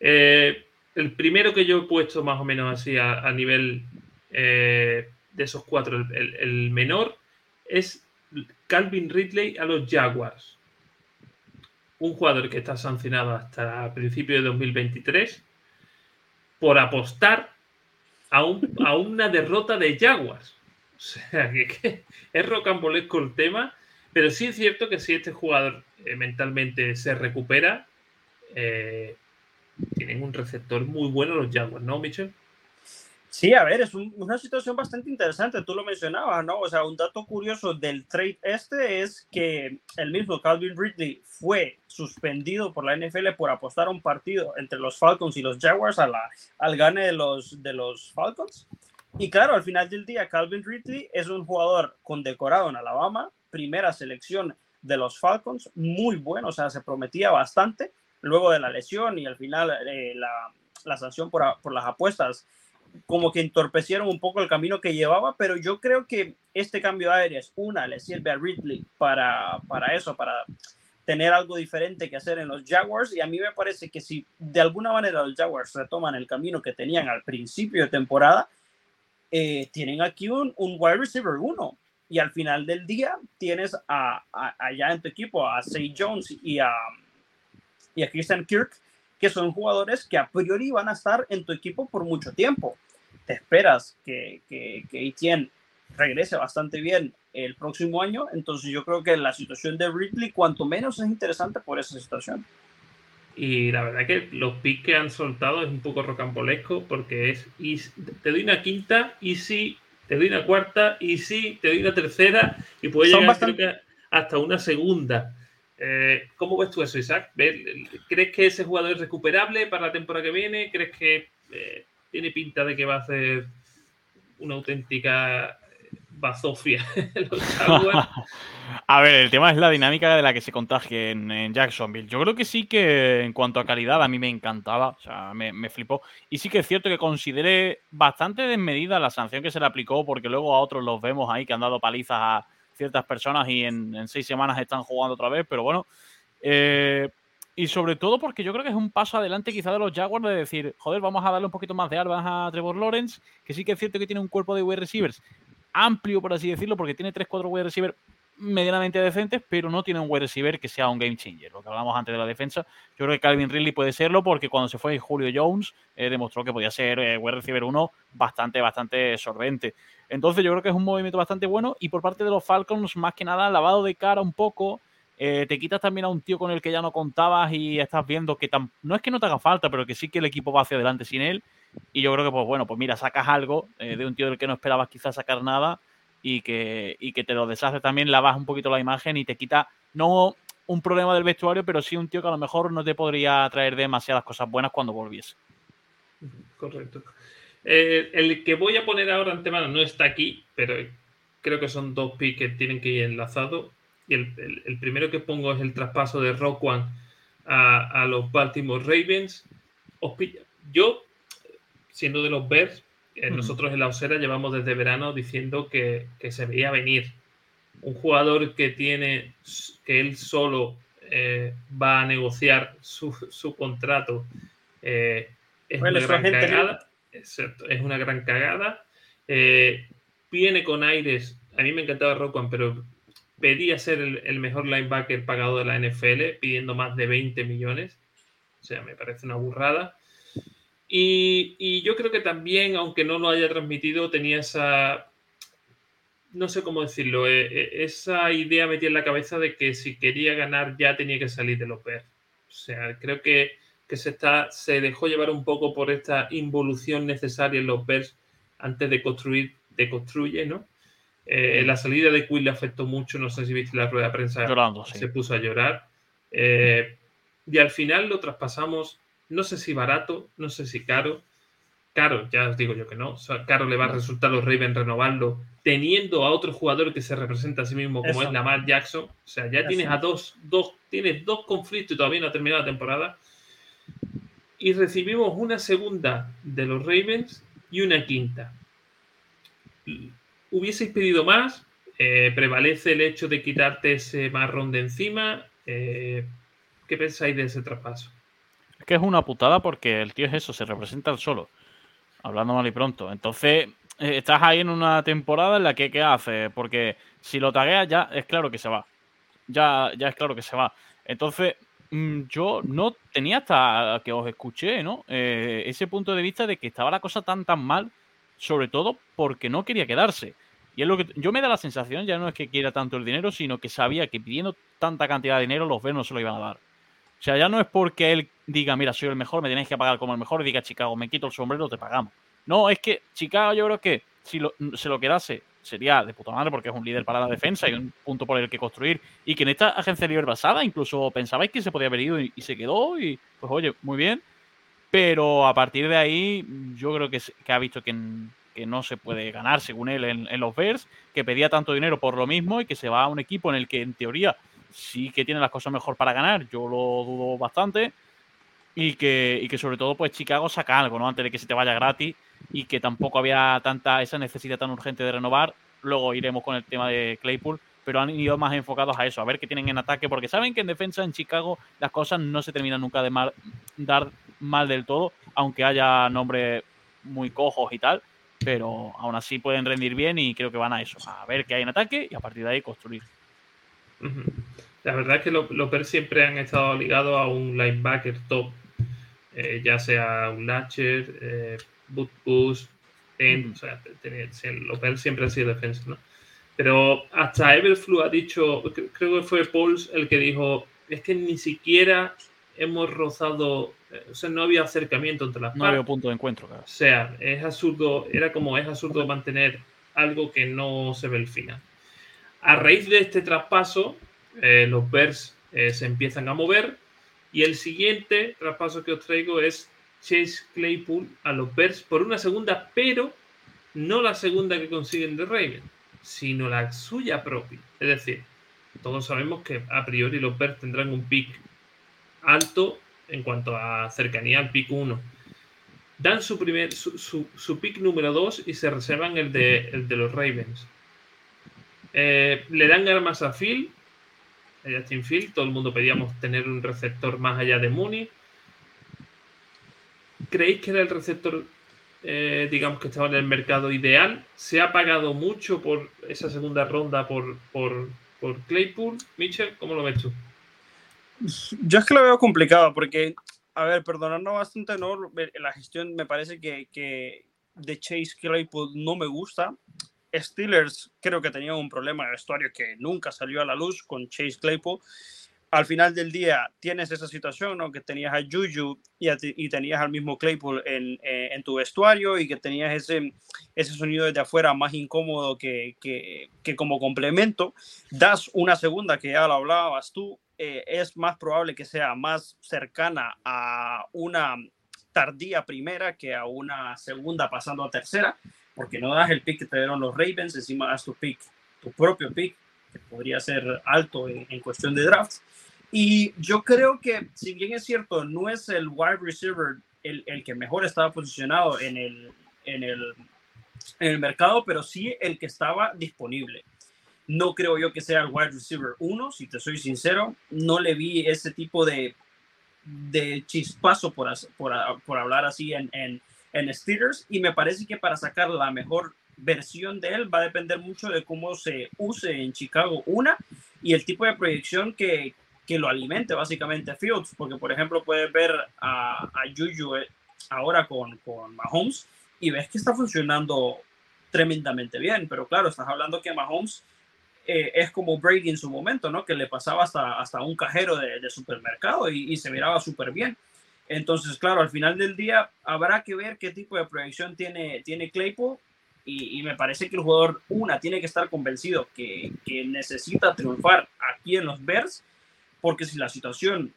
Eh, el primero que yo he puesto más o menos así a, nivel eh, de esos cuatro, el, menor, es Calvin Ridley a los Jaguars. Un jugador que está sancionado hasta principios de 2023 por apostar a, un, a una derrota de Jaguars. O sea, que, que es rocambolesco el tema pero sí es cierto que si este jugador eh, mentalmente se recupera, eh, tienen un receptor muy bueno los Jaguars, ¿no, Michel? Sí, a ver, es un, una situación bastante interesante, tú lo mencionabas, ¿no? O sea, un dato curioso del trade este es que el mismo Calvin Ridley fue suspendido por la NFL por apostar a un partido entre los Falcons y los Jaguars a la, al gane de los, de los Falcons. Y claro, al final del día, Calvin Ridley es un jugador condecorado en Alabama, primera selección de los Falcons, muy bueno, o sea, se prometía bastante luego de la lesión y al final eh, la, la sanción por, por las apuestas como que entorpecieron un poco el camino que llevaba, pero yo creo que este cambio de aires, una, le sirve a Ridley para, para eso, para tener algo diferente que hacer en los Jaguars y a mí me parece que si de alguna manera los Jaguars retoman el camino que tenían al principio de temporada, eh, tienen aquí un, un wide receiver uno y al final del día tienes a, allá en tu equipo a Say Jones y a, y a Christian Kirk que son jugadores que a priori van a estar en tu equipo por mucho tiempo. Te esperas que, que, que Etienne regrese bastante bien el próximo año, entonces yo creo que la situación de Ridley cuanto menos es interesante por esa situación. Y la verdad que los picks que han soltado es un poco rocambolesco porque es y te doy una quinta y si te doy una cuarta y si te doy una tercera y puede llegar hasta una segunda. Eh, ¿Cómo ves tú eso, Isaac? ¿Crees que ese jugador es recuperable para la temporada que viene? ¿Crees que eh, tiene pinta de que va a ser una auténtica bazofia a ver, el tema es la dinámica de la que se contagie en, Jacksonville. Yo creo que sí que en cuanto a calidad a mí me encantaba, o sea, me, flipó. Y sí que es cierto que consideré bastante desmedida la sanción que se le aplicó, porque luego a otros los vemos ahí que han dado palizas a ciertas personas y en, seis semanas están jugando otra vez, pero bueno. Eh, y sobre todo porque yo creo que es un paso adelante quizá de los Jaguars de decir, joder, vamos a darle un poquito más de armas a Trevor Lawrence, que sí que es cierto que tiene un cuerpo de wide receivers amplio, por así decirlo, porque tiene 3-4 wide receivers medianamente decentes, pero no tiene un wide receiver que sea un game changer. Lo que hablamos antes de la defensa, yo creo que Calvin Ridley puede serlo porque cuando se fue Julio Jones eh, demostró que podía ser eh, wide receiver 1 bastante, bastante solvente. Entonces yo creo que es un movimiento bastante bueno y por parte de los Falcons, más que nada, lavado de cara un poco. Eh, te quitas también a un tío con el que ya no contabas y estás viendo que no es que no te haga falta, pero que sí que el equipo va hacia adelante sin él. Y yo creo que, pues bueno, pues mira, sacas algo eh, de un tío del que no esperabas quizás sacar nada y que, te lo deshace también, lavas un poquito la imagen y te quita, no un problema del vestuario, pero sí un tío que a lo mejor no te podría traer demasiadas cosas buenas cuando volviese. Correcto. Eh, el que voy a poner ahora antemano no está aquí, pero creo que son dos picks que tienen que ir enlazados. Y el, primero que pongo es el traspaso de One a, a los Baltimore Ravens. Yo siendo de los Bears, eh, nosotros en la Osera llevamos desde verano diciendo que, se veía venir. Un jugador que tiene, que él solo eh, va a negociar su, contrato, eh, es, una gran cagada, es, una gran cagada. viene con aires, a mí me encantaba Rockwan, pero pedía ser el, mejor linebacker pagado de la NFL, pidiendo más de 20 millones. O sea, me parece una burrada. Y, yo creo que también, aunque no lo haya transmitido, tenía esa, no sé cómo decirlo, eh, eh, esa idea metida en la cabeza de que si quería ganar ya tenía que salir de los Bears. O sea, creo que, se, está, se dejó llevar un poco por esta involución necesaria en los Bears antes de construir, de construye, ¿no? Eh, la salida de Quill le afectó mucho, no sé si viste la rueda de prensa, se puso a llorar. y al final lo traspasamos no sé si barato, no sé si caro. Caro, ya os digo yo que no. caro le va a resultar a los Ravens renovarlo teniendo a otro jugador que se representa a sí mismo como es Lamar Jackson. O sea, ya tienes a dos, dos, tienes dos conflictos y todavía no ha terminado la temporada. Y recibimos una segunda de los Ravens y una quinta. ¿Hubieseis pedido más? Eh, ¿Prevalece el hecho de quitarte ese marrón de encima? Eh, ¿Qué pensáis de ese traspaso? Es que es una putada porque el tío es eso, se representa el solo. Hablando mal y pronto. Entonces, eh, estás ahí en una temporada en la que, ¿qué haces? Porque si lo tagueas ya es claro que se va. Ya, ya es claro que se va. Entonces, mm, yo no tenía hasta que os escuché, ¿no? Ese punto de vista de que estaba la cosa tan, tan mal, sobre todo porque no quería quedarse. Y es lo que yo me da la sensación, ya no es que quiera tanto el dinero, sino que sabía que pidiendo tanta cantidad de dinero los Bears no se lo iban a dar. O sea, ya no es porque él diga, mira, soy el mejor, me tenéis que pagar como el mejor, y diga, Chicago, me quito el sombrero, te pagamos. No, es que Chicago yo creo que si se lo quedase sería de puta madre porque es un líder para la defensa y un punto por el que construir. Y que en esta agencia libre basada incluso pensabais que se podía haber ido y, se quedó y pues oye, muy bien. Pero a partir de ahí yo creo que, que ha visto que, que, no se puede ganar según él en, los Bears, que pedía tanto dinero por lo mismo y que se va a un equipo en el que en teoría sí que tiene las cosas mejor para ganar, yo lo dudo bastante. y que, y que sobre todo pues Chicago saca algo, ¿no? Antes de que se te vaya gratis y que tampoco había tanta esa necesidad tan urgente de renovar. Luego iremos con el tema de Claypool, pero han ido más enfocados a eso, a ver qué tienen en ataque, porque saben que en defensa en Chicago las cosas no se terminan nunca de dar mal del todo, aunque haya nombres muy cojos y tal, pero aún así pueden rendir bien y creo que van a eso, a ver qué hay en ataque y a partir de ahí construir. La verdad es que los, los siempre han estado ligados a un linebacker top eh, ya sea un Latcher, eh, Boot Boost, o sea, Lopez siempre ha sido defensa, ¿no? Pero hasta Everflu ha dicho, creo que fue Pauls el que dijo, es que ni siquiera hemos rozado, eh, o sea, no había acercamiento entre las No había punto de encuentro, claro. O sea, es absurdo, era como es absurdo mantener algo que no se ve el final. A raíz de este traspaso, los Bears se empiezan a mover y el siguiente traspaso que os traigo es Chase Claypool a los Bears por una segunda, pero no la segunda que consiguen de Raven, sino la suya propia. Es decir, todos sabemos que a priori los Bears tendrán un pick alto en cuanto a cercanía al pick 1. Dan su, primer, su, pick número 2 y se reservan el de, el de los Ravens. Eh, le dan armas a Phil Justin Field. Todo el mundo pedíamos tener un receptor más allá de Mooney. ¿Creéis que era el receptor, eh, digamos, que estaba en el mercado ideal? ¿Se ha pagado mucho por esa segunda ronda por, por, Claypool? Mitchell, ¿cómo lo ves tú? Yo es que lo veo complicado porque, a ver, perdonando bastante, ¿no? la gestión me parece que, que de Chase Claypool no me gusta. Steelers creo que tenía un problema de vestuario que nunca salió a la luz con Chase Claypool. Al final del día tienes esa situación, ¿no? Que tenías a Juju y, tenías al mismo Claypool en, eh, en, tu vestuario y que tenías ese, ese sonido desde afuera más incómodo que, que, que como complemento. Das una segunda, que ya lo hablabas tú, eh, es más probable que sea más cercana a una tardía primera que a una segunda pasando a tercera porque no das el pick que te dieron los Ravens, encima das tu pick, tu propio pick, que podría ser alto en, cuestión de draft. Y yo creo que, si bien es cierto, no es el wide receiver el, el que mejor estaba posicionado en el, en, el, en el mercado, pero sí el que estaba disponible. No creo yo que sea el wide receiver uno, si te soy sincero. No le vi ese tipo de, de chispazo, por, por, por hablar así, en, en, en Steelers y me parece que para sacar la mejor versión de él va a depender mucho de cómo se use en Chicago una y el tipo de proyección que, que lo alimente básicamente Fields, porque por ejemplo puedes ver a, a Juju eh, ahora con, con Mahomes y ves que está funcionando tremendamente bien, pero claro, estás hablando que Mahomes eh, es como Brady en su momento, ¿no? Que le pasaba hasta, hasta un cajero de, supermercado y, se miraba súper bien. Entonces, claro, al final del día habrá que ver qué tipo de proyección tiene, tiene Claypool y, me parece que el jugador, una, tiene que estar convencido que, necesita triunfar aquí en los Bears, porque si la situación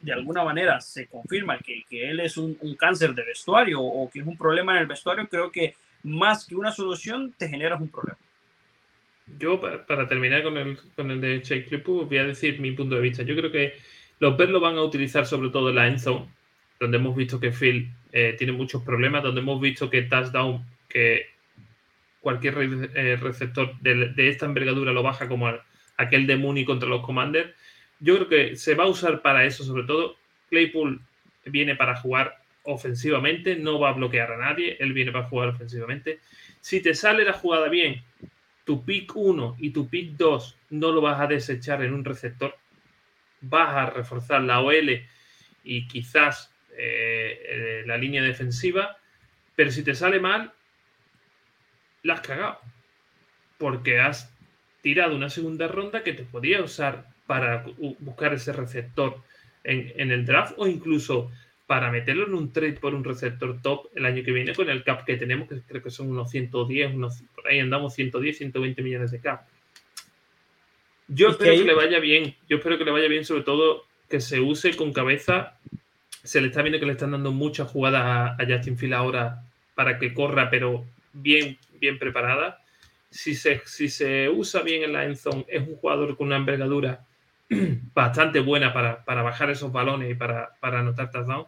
de alguna manera se confirma que, él es un, cáncer de vestuario o que es un problema en el vestuario, creo que más que una solución te generas un problema. Yo, para, terminar con el, con el de Chase Claypool, voy a decir mi punto de vista. Yo creo que los Bears lo van a utilizar sobre todo en la endzone, donde hemos visto que Phil eh, tiene muchos problemas, donde hemos visto que touchdown, que cualquier eh, receptor de, esta envergadura lo baja como aquel de Mooney contra los Commanders. Yo creo que se va a usar para eso, sobre todo. Claypool viene para jugar ofensivamente, no va a bloquear a nadie, él viene para jugar ofensivamente. Si te sale la jugada bien, tu pick 1 y tu pick 2 no lo vas a desechar en un receptor, vas a reforzar la OL y quizás eh, eh, la línea defensiva, pero si te sale mal, la has cagado. Porque has tirado una segunda ronda que te podía usar para buscar ese receptor en, el draft o incluso para meterlo en un trade por un receptor top el año que viene con el cap que tenemos, que creo que son unos 110, unos, por ahí andamos 110, 120 millones de cap. Yo espero que, le vaya bien. Yo espero que le vaya bien, sobre todo que se use con cabeza. Se le está viendo que le están dando muchas jugadas a, Justin Field ahora para que corra, pero bien, bien preparada. Si se, si se usa bien en la endzone, es un jugador con una envergadura bastante buena para, bajar esos balones y para, para anotar touchdown.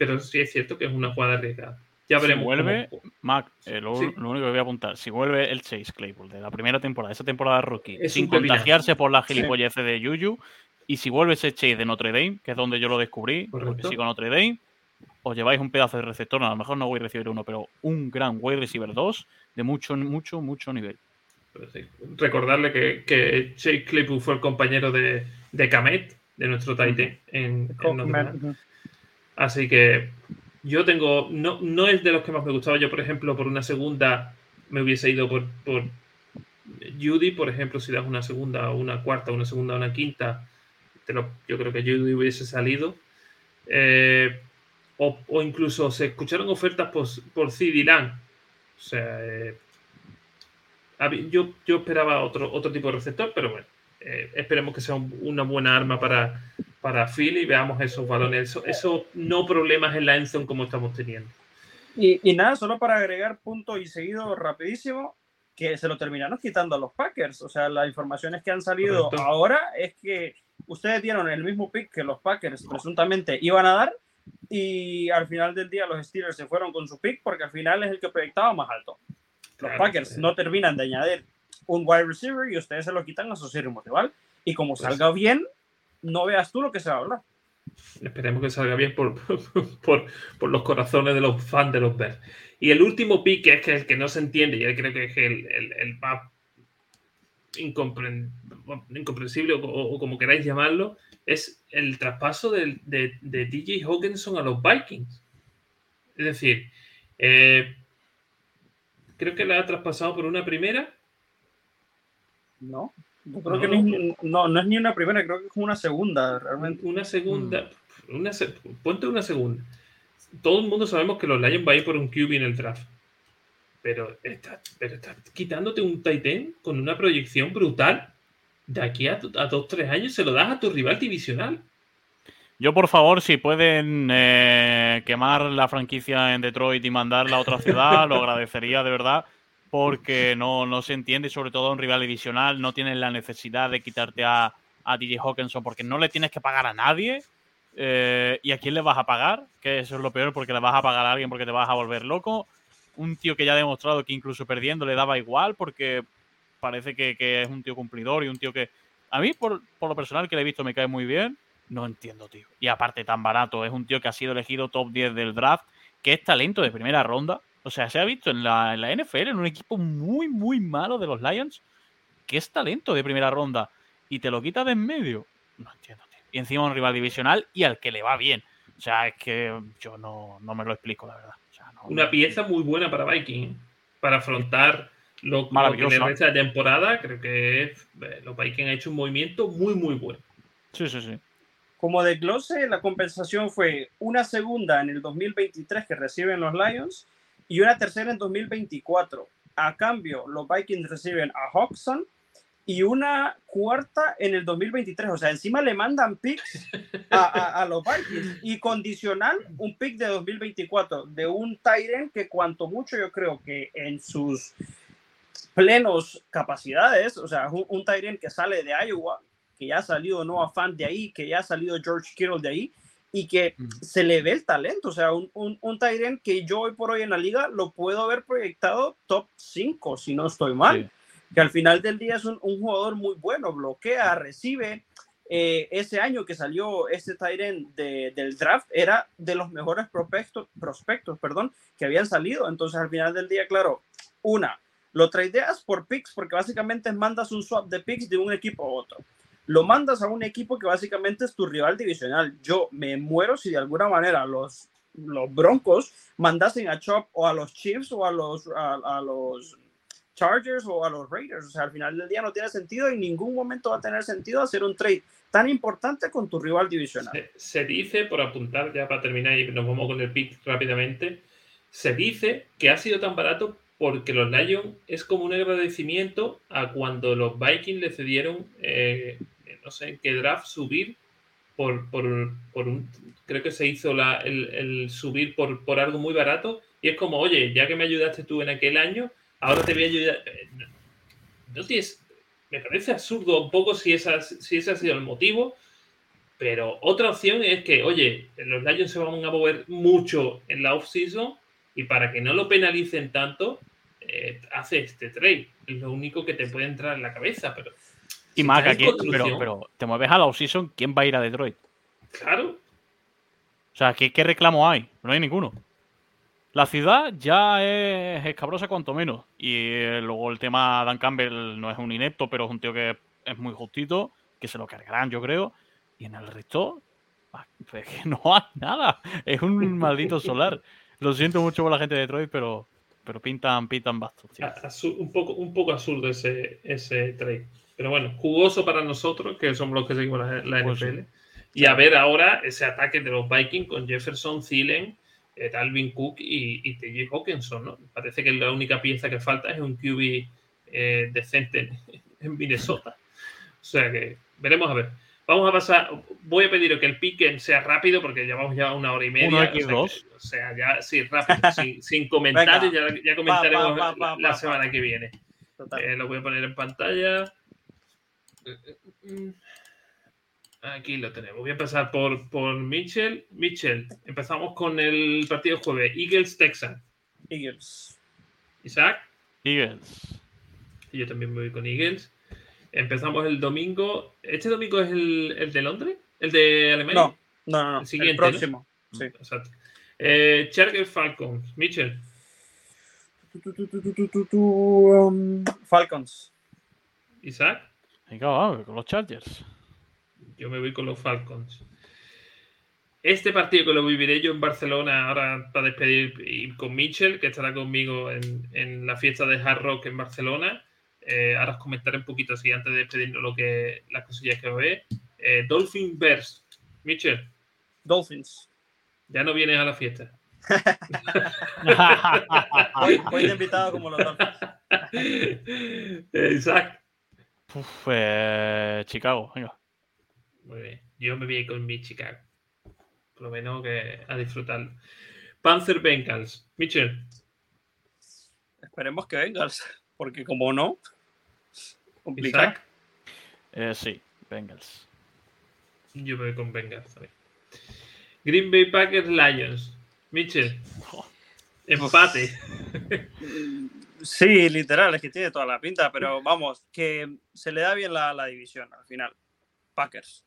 Pero sí es cierto que es una jugada arriesgada. Ya veremos. Si vuelve, Mac, eh, lo, único que voy a apuntar, si vuelve el Chase Claypool de la primera temporada, esa temporada rookie, sin contagiarse por la gilipollez de Yuyu, y si vuelve ese Chase de Notre Dame, que es donde yo lo descubrí, porque sigo Notre Dame, os lleváis un pedazo de receptor, a lo mejor no voy a recibir uno, pero un gran wide receiver 2 de mucho, mucho, mucho nivel. Recordarle que, que Chase Claypool fue el compañero de, de Kamet, de nuestro Titan, en, en Notre Dame. Así que yo tengo, no, no es de los que más me gustaba. Yo, por ejemplo, por una segunda me hubiese ido por, por Judy, por ejemplo, si das una segunda, una cuarta, una segunda, una quinta, yo creo que Judy hubiese salido. Eh, o, incluso se escucharon ofertas por, por CD O sea, eh, yo, yo esperaba otro, otro tipo de receptor, pero bueno, eh, esperemos que sea una buena arma para, para Phil y veamos esos balones, esos, no problemas en la Enzo como estamos teniendo. Y, y, nada, solo para agregar punto y seguido rapidísimo, que se lo terminaron quitando a los Packers. O sea, las informaciones que han salido ahora es que ustedes dieron el mismo pick que los Packers presuntamente iban a dar y al final del día los Steelers se fueron con su pick porque al final es el que proyectaba más alto. Los Packers no terminan de añadir un wide receiver y ustedes se lo quitan a su rival. Y como pues salga bien, no veas tú lo que se va a hablar. Esperemos que salga bien por, por, por, los corazones de los fans de los Bears. Y el último pick, que es que el que no se entiende, y creo que es el, el, el más incomprensible o, como queráis llamarlo, es el traspaso de, de, de, DJ Hawkinson a los Vikings. Es decir, eh, creo que la ha traspasado por una primera. No. Yo creo que no, no, es ni una primera, creo que es una segunda, realmente. Una segunda, mm. una, ponte una segunda. Todo el mundo sabemos que los Lions van a ir por un QB en el draft. Pero estás pero está quitándote un Titan con una proyección brutal. De aquí a, a dos, tres años se lo das a tu rival divisional. Yo, por favor, si pueden eh, quemar la franquicia en Detroit y mandarla a otra ciudad, lo agradecería de verdad porque no, no se entiende, sobre todo un rival divisional, no tienes la necesidad de quitarte a, a DJ Hawkinson porque no le tienes que pagar a nadie. Eh, ¿Y a quién le vas a pagar? Que eso es lo peor porque le vas a pagar a alguien porque te vas a volver loco. Un tío que ya ha demostrado que incluso perdiendo le daba igual porque parece que, que es un tío cumplidor y un tío que a mí por, por, lo personal que le he visto me cae muy bien. No entiendo, tío. Y aparte tan barato, es un tío que ha sido elegido top 10 del draft, que es talento de primera ronda o sea, se ha visto en la, en la NFL, en un equipo muy, muy malo de los Lions, que es talento de primera ronda y te lo quita de en medio. No entiendo, tío. Y encima un rival divisional y al que le va bien. O sea, es que yo no, no me lo explico, la verdad. Una pieza muy buena para Viking, para afrontar lo, que le resta de temporada. Creo que eh, los Vikings han hecho un movimiento muy, muy bueno. Sí, sí, sí. Como de glose, la compensación fue una segunda en el 2023 que reciben los Lions y una tercera en 2024. A cambio, los Vikings reciben a Hawkson y una cuarta en el 2023. O sea, encima le mandan picks a, los Vikings y condicional un pick de 2024 de un Tyrant que cuanto mucho yo creo que en sus plenos capacidades, o sea, un, un Tyrant que sale de Iowa, que ya ha salido Noah Fan de ahí, que ya ha salido George Kittle de ahí, y que se le ve el talento. O sea, un, un, un que yo hoy por hoy en la liga lo puedo haber proyectado top 5, si no estoy mal. Que al final del día es un, un jugador muy bueno, bloquea, recibe. Eh, ese año que salió este de, del draft era de los mejores prospectos, prospectos perdón, que habían salido. Entonces, al final del día, claro, una, lo tradeas por picks porque básicamente mandas un swap de picks de un equipo a otro lo mandas a un equipo que básicamente es tu rival divisional. Yo me muero si de alguna manera los, los Broncos mandasen a Chop o a los Chiefs o a los, a, los Chargers o a los Raiders. O sea, al final del día no tiene sentido en ningún momento va a tener sentido hacer un trade tan importante con tu rival divisional. Se, dice, por apuntar ya para terminar y nos vamos con el pick rápidamente, se dice que ha sido tan barato porque los Lions es como un agradecimiento a cuando los Vikings le cedieron eh, no sé en qué draft subir por, por, por un, creo que se hizo la, el, subir por, por algo muy barato y es como, oye, ya que me ayudaste tú en aquel año, ahora te voy a ayudar. No, tienes, me parece absurdo un poco si, esa, si ese ha sido el motivo. Pero otra opción es que, oye, los Lions se van a mover mucho en la off-season y para que no lo penalicen tanto, eh, hace este trade. Es lo único que te puede entrar en la cabeza. Pero, y más aquí, pero, pero te mueves a la off-season, ¿quién va a ir a Detroit? Claro. O sea, ¿qué, ¿qué reclamo hay? No hay ninguno. La ciudad ya es escabrosa cuanto menos. Y eh, luego el tema Dan Campbell no es un inepto, pero es un tío que es muy justito, que se lo cargarán, yo creo. Y en el resto, ah, pues que no hay nada. Es un maldito solar. Lo siento mucho por la gente de Detroit, pero, pero pintan, pintan bastos. Un, poco, un poco absurdo ese, ese trade. Pero bueno, jugoso para nosotros, que somos los que seguimos la, la NFL. Pues y a ver ahora ese ataque de los Vikings con Jefferson, Thielen eh, Dalvin Cook y, y TJ Hawkinson, ¿no? Parece que la única pieza que falta es un QB eh, decente en, Minnesota. O sea que veremos a ver. Vamos a pasar, voy a pedir que el piquen sea rápido porque llevamos ya una hora y media. o, sea, ya, sí, rápido, sin, comentarios, ya, comentaremos la, semana que viene. Eh, lo voy a poner en pantalla. Aquí lo tenemos. Voy a empezar por, por Mitchell. Mitchell, empezamos con el partido jueves. Eagles, Texas. Eagles. Isaac. Eagles. yo también me voy con Eagles. Empezamos el domingo. ¿Este domingo es el, el de Londres? ¿El de Alemania? No, no, no. El, siguiente, próximo. Sí. Exacto. Eh, Chargers Falcons. Mitchell. Falcons. Isaac. Venga, vamos, con los Chargers. Yo me voy con los Falcons. Este partido que lo viviré yo en Barcelona ahora para despedir y con Mitchell, que estará conmigo en, la fiesta de Hard Rock en Barcelona. Eh, ahora os comentaré un poquito así antes de despedirnos lo que, las cosillas que ve. Eh, Dolphin Bears. Mitchell. Dolphins. Ya no vienes a la fiesta. voy, de invitado como los Dolphins. Exacto. Eh, Chicago, venga. Muy bien. Yo me voy con mi Chicago. Por lo menos que a disfrutarlo. Panzer Bengals. Mitchell. Esperemos que Bengals, porque como no, complicado. Eh, sí, Bengals. Yo me voy con Bengals también. Green Bay Packers Lions. Mitchell. Empate. Sí, literal, es que tiene toda la pinta, pero vamos, que se le da bien la, la división al final. Packers.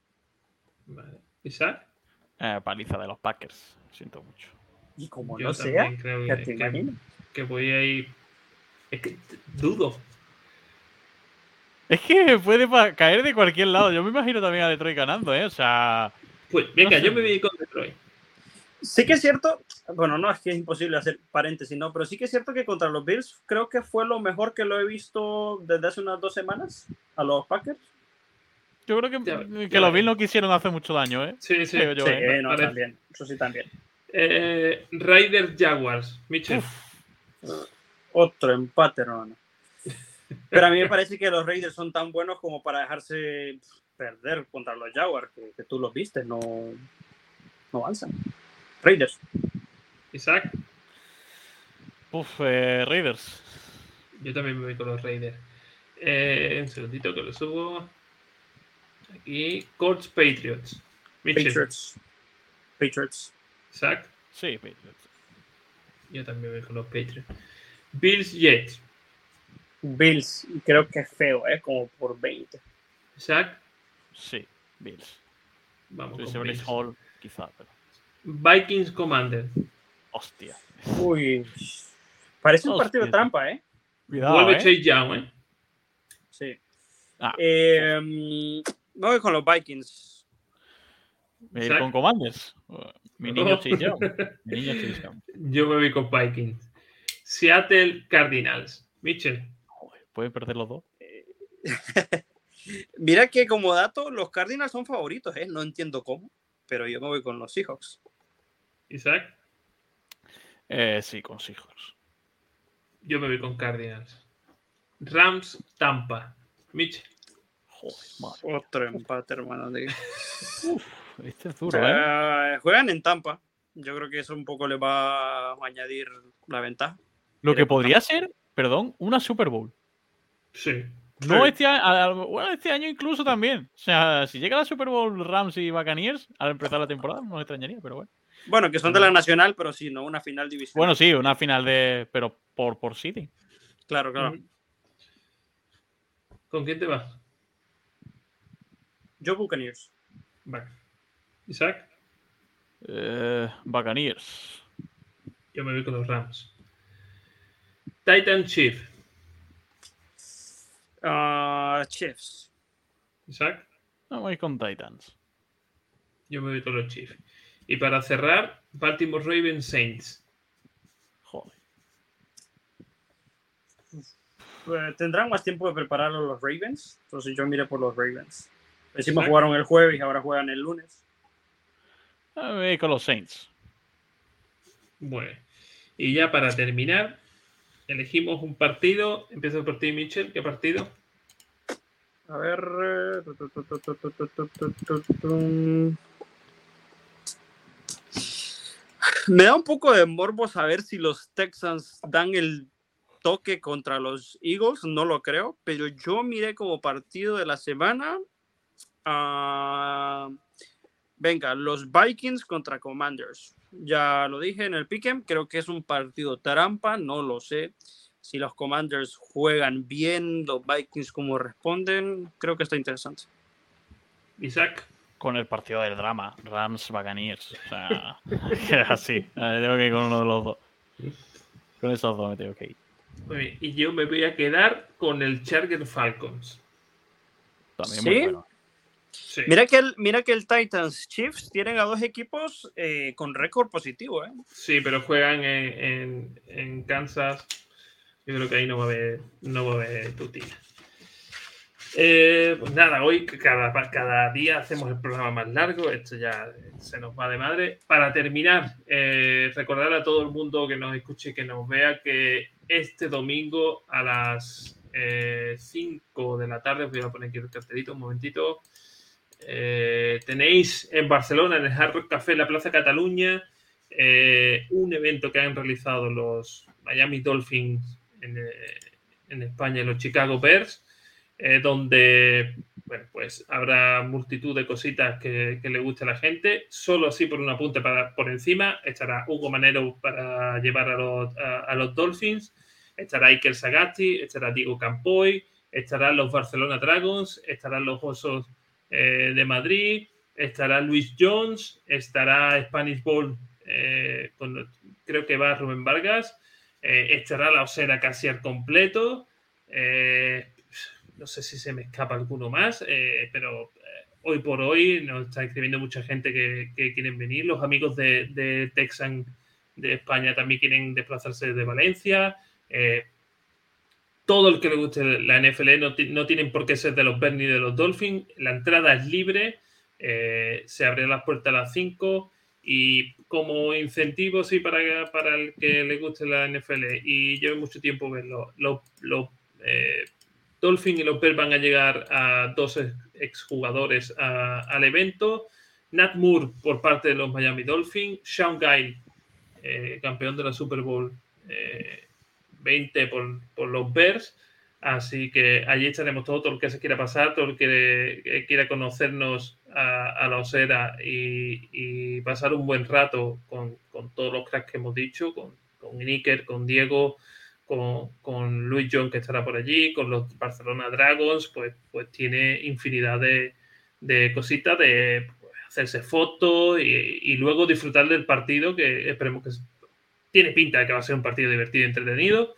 Vale. ¿Isaac? Eh, paliza de los Packers. Siento mucho. Y como no sea, que, voy a ir. Es que dudo. Es que puede caer de cualquier lado. Yo me imagino también a Detroit ganando, ¿eh? O sea. Pues venga, yo me voy con Detroit. Sí que es cierto, bueno, no es que es imposible hacer paréntesis, no, pero sí que es cierto que contra los Bills creo que fue lo mejor que lo he visto desde hace unas dos semanas a los Packers. Yo creo que, que los Bills no quisieron hacer mucho daño, ¿eh? Sí, sí. sí, ¿eh? no, también. Eso sí, también. Eh, Raiders Jaguars, Mitchell. Otro empate, hermano. Pero a mí me parece que los Raiders son tan buenos como para dejarse perder contra los Jaguars, que, tú los viste, no, no avanzan. Raiders. Isaac. Uf, eh, Raiders. Yo también me voy con los Raiders. Eh, un segundito que lo subo. Aquí, Colts Patriots. Patriots. Patriots. Zach. Sí, Patriots. Yo también voy con los Patriots. Bills Jets. Bills, creo que es feo, ¿eh? Como por 20. Zach. Sí, Bills. Vamos con Bills. Hall, quizá, pero... Vikings Commander. Hostia. Uy. Parece un partido de trampa, ¿eh? Cuidado, Vuelve ¿eh? Chase Young, ¿eh? Sí. Ah. Eh, me voy con los Vikings. ¿Me ir con Commanders? Mi niño Chase Mi niño Yo me voy con Vikings. Seattle Cardinals. Mitchell. ¿Pueden perder los dos? Mira que como dato, los Cardinals son favoritos, ¿eh? No entiendo cómo, pero yo me voy con los Seahawks. ¿Isaac? Eh, sí, con Seahawks. Yo me voy con Cardinals. Rams, Tampa. Mitchell. Otro empate, hermano. este es duro, ¿eh? Juegan en Tampa. Yo creo que eso un poco le va a añadir la ventaja. Lo que podría ser, perdón, una Super Bowl. Sí. No Sí. este año, bueno, este año incluso también. O sea, si llega la Super Bowl Rams y Buccaneers al empezar la temporada, no me extrañaría, pero bueno. Bueno, que son de la nacional, pero sí, no una final división. Bueno, sí, una final de. Pero por, por City. claro, claro. ¿Con quién te vas? Yo Buccaneers. Vale. Isaac, Eh, Buccaneers. yo me voy con los Rams. Titan Chief. Ah, Chiefs. Isaac, No, voy con Titans. yo me voy con los Chiefs. Y para cerrar, Baltimore Ravens Saints. Joder. Eh, Tendrán más tiempo de prepararlo los Ravens. Entonces yo miré por los Ravens. Encima Exacto. jugaron el jueves y ahora juegan el lunes. Ah, me voy con los Saints. Bueno. Y ya para terminar, elegimos un partido. Empieza el partido, Mitchell. ¿Qué partido? A ver. eh, Me da un poco de morbo saber si los Texans dan el toque contra los Eagles, no lo creo, pero yo miré como partido de la semana. ah, venga, los Vikings contra Commanders. Ya lo dije en el Pick'em, creo que es un partido trampa, no lo sé. Si los Commanders juegan bien, los Vikings como responden, creo que está interesante. Isaac. Con el partido del drama. Rams Buccaneers. O sea, es así. Tengo que ir con uno de los dos. Con esos dos me tengo que ir. Muy bien. Y yo me voy a quedar con el Charger Falcons. También ¿Sí? muy bueno. Sí. Mira que el, mira que el Titans Chiefs tienen a dos equipos eh, con récord positivo, ¿eh? Sí, pero juegan en, en- en Kansas. Yo creo que ahí no va a haber, no va a haber tutilla. Eh, pues nada, hoy cada, día hacemos el programa más largo. Esto ya se nos va de madre. Para terminar, eh, recordar a todo el mundo que nos escuche y que nos vea que este domingo a las 5 de la tarde, voy a poner aquí el cartelito un momentito. eh, tenéis en Barcelona, en el Hard Rock Café, en la Plaza Cataluña, eh, un evento que han realizado los Miami Dolphins en, eh, España los Chicago Bears, donde bueno, pues habrá multitud de cositas que, le guste a la gente. Solo así por un apunte para, por encima estará Hugo Manero para llevar a los, a, los Dolphins, estará Iker Sagasti, estará Diego Campoy, estarán los Barcelona Dragons, estarán los Osos eh, de Madrid, estará Luis Jones, estará Spanish Bowl, eh, creo que va Rubén Vargas, eh, estará la Osera casi al completo. eh, no sé si se me escapa alguno más, eh, pero eh, hoy por hoy nos está escribiendo mucha gente que, quieren venir. Los amigos de, de Texan de España también quieren desplazarse desde Valencia. eh, todo el que le guste la NFL no, no tienen por qué ser de los Bears ni de los Dolphins. La entrada es libre. se abren las puertas a las 5 y como incentivo, sí, para, para el que le guste la NFL y lleve mucho tiempo verlo, los, Dolphins y Bears van a llegar a dos ex- exjugadores a- al evento. Nat Moore por parte de los Miami Dolphins, Sean Guile, eh, campeón de la Super Bowl eh, 20 por, por los Bears. Así que allí estaremos todo, todo el que se quiera pasar, todo el que eh, quiera conocernos a, la osera y, y pasar un buen rato con, con todos los cracks que hemos dicho, con, con Iker, con Diego, con, con Luis John que estará por allí, con los Barcelona Dragons, pues, pues tiene infinidad de, de cositas de pues, hacerse fotos y, y luego disfrutar del partido que esperemos que tiene pinta de que va a ser un partido divertido y entretenido.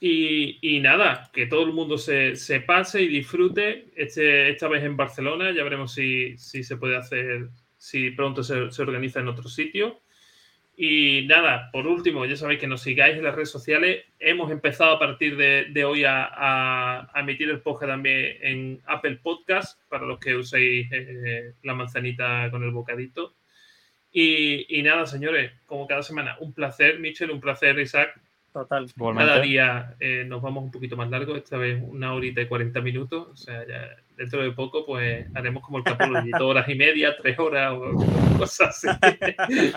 Y, y nada, que todo el mundo se, se pase y disfrute. Este, esta vez en Barcelona, ya veremos si, si se puede hacer, si pronto se, se organiza en otro sitio. Y nada, por último, ya sabéis que nos sigáis en las redes sociales. Hemos empezado a partir de, de hoy a, a- a emitir el podcast también en Apple Podcast, para los que uséis eh, la manzanita con el bocadito. Y, y nada, señores, como cada semana, un placer, Michel, un placer, Isaac. Total. Igualmente. Cada día eh, nos vamos un poquito más largo, esta vez una horita y 40 minutos. O sea, ya dentro de poco, pues haremos como el capítulo, dos horas y media, tres horas o cosas así.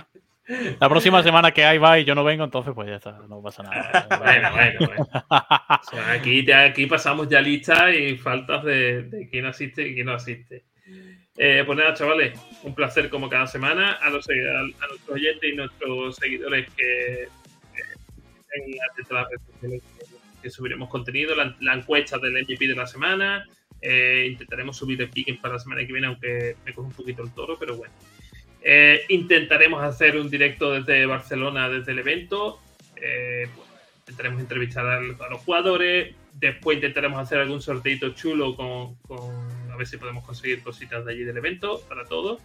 La próxima semana que hay va y yo no vengo, entonces pues ya está, no pasa nada. bueno, bueno, bueno. aquí, aquí pasamos ya listas y faltas de, quién asiste y quién no asiste. Eh, pues nada, chavales, un placer como cada semana. A, los, a, nuestros oyentes y nuestros seguidores que, que, subiremos contenido, la, encuesta del MVP de la semana. Eh, intentaremos subir el picking para la semana que viene, aunque me coge un poquito el toro, pero bueno. Eh, intentaremos hacer un directo desde Barcelona, desde el evento. Eh, intentaremos entrevistar a, los jugadores. Después intentaremos hacer algún sorteito chulo con, a ver si podemos conseguir cositas de allí del evento para todos.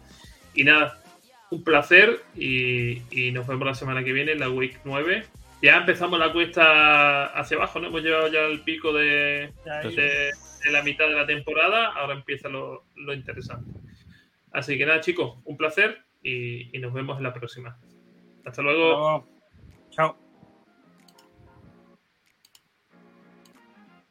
Y nada, un placer y, nos vemos la semana que viene en la Week 9. Ya empezamos la cuesta hacia abajo, ¿no? Hemos llegado ya al pico de, la mitad de la temporada. Ahora empieza lo, lo interesante. Así que nada, chicos, un placer y, nos vemos en la próxima. Hasta luego. Chao.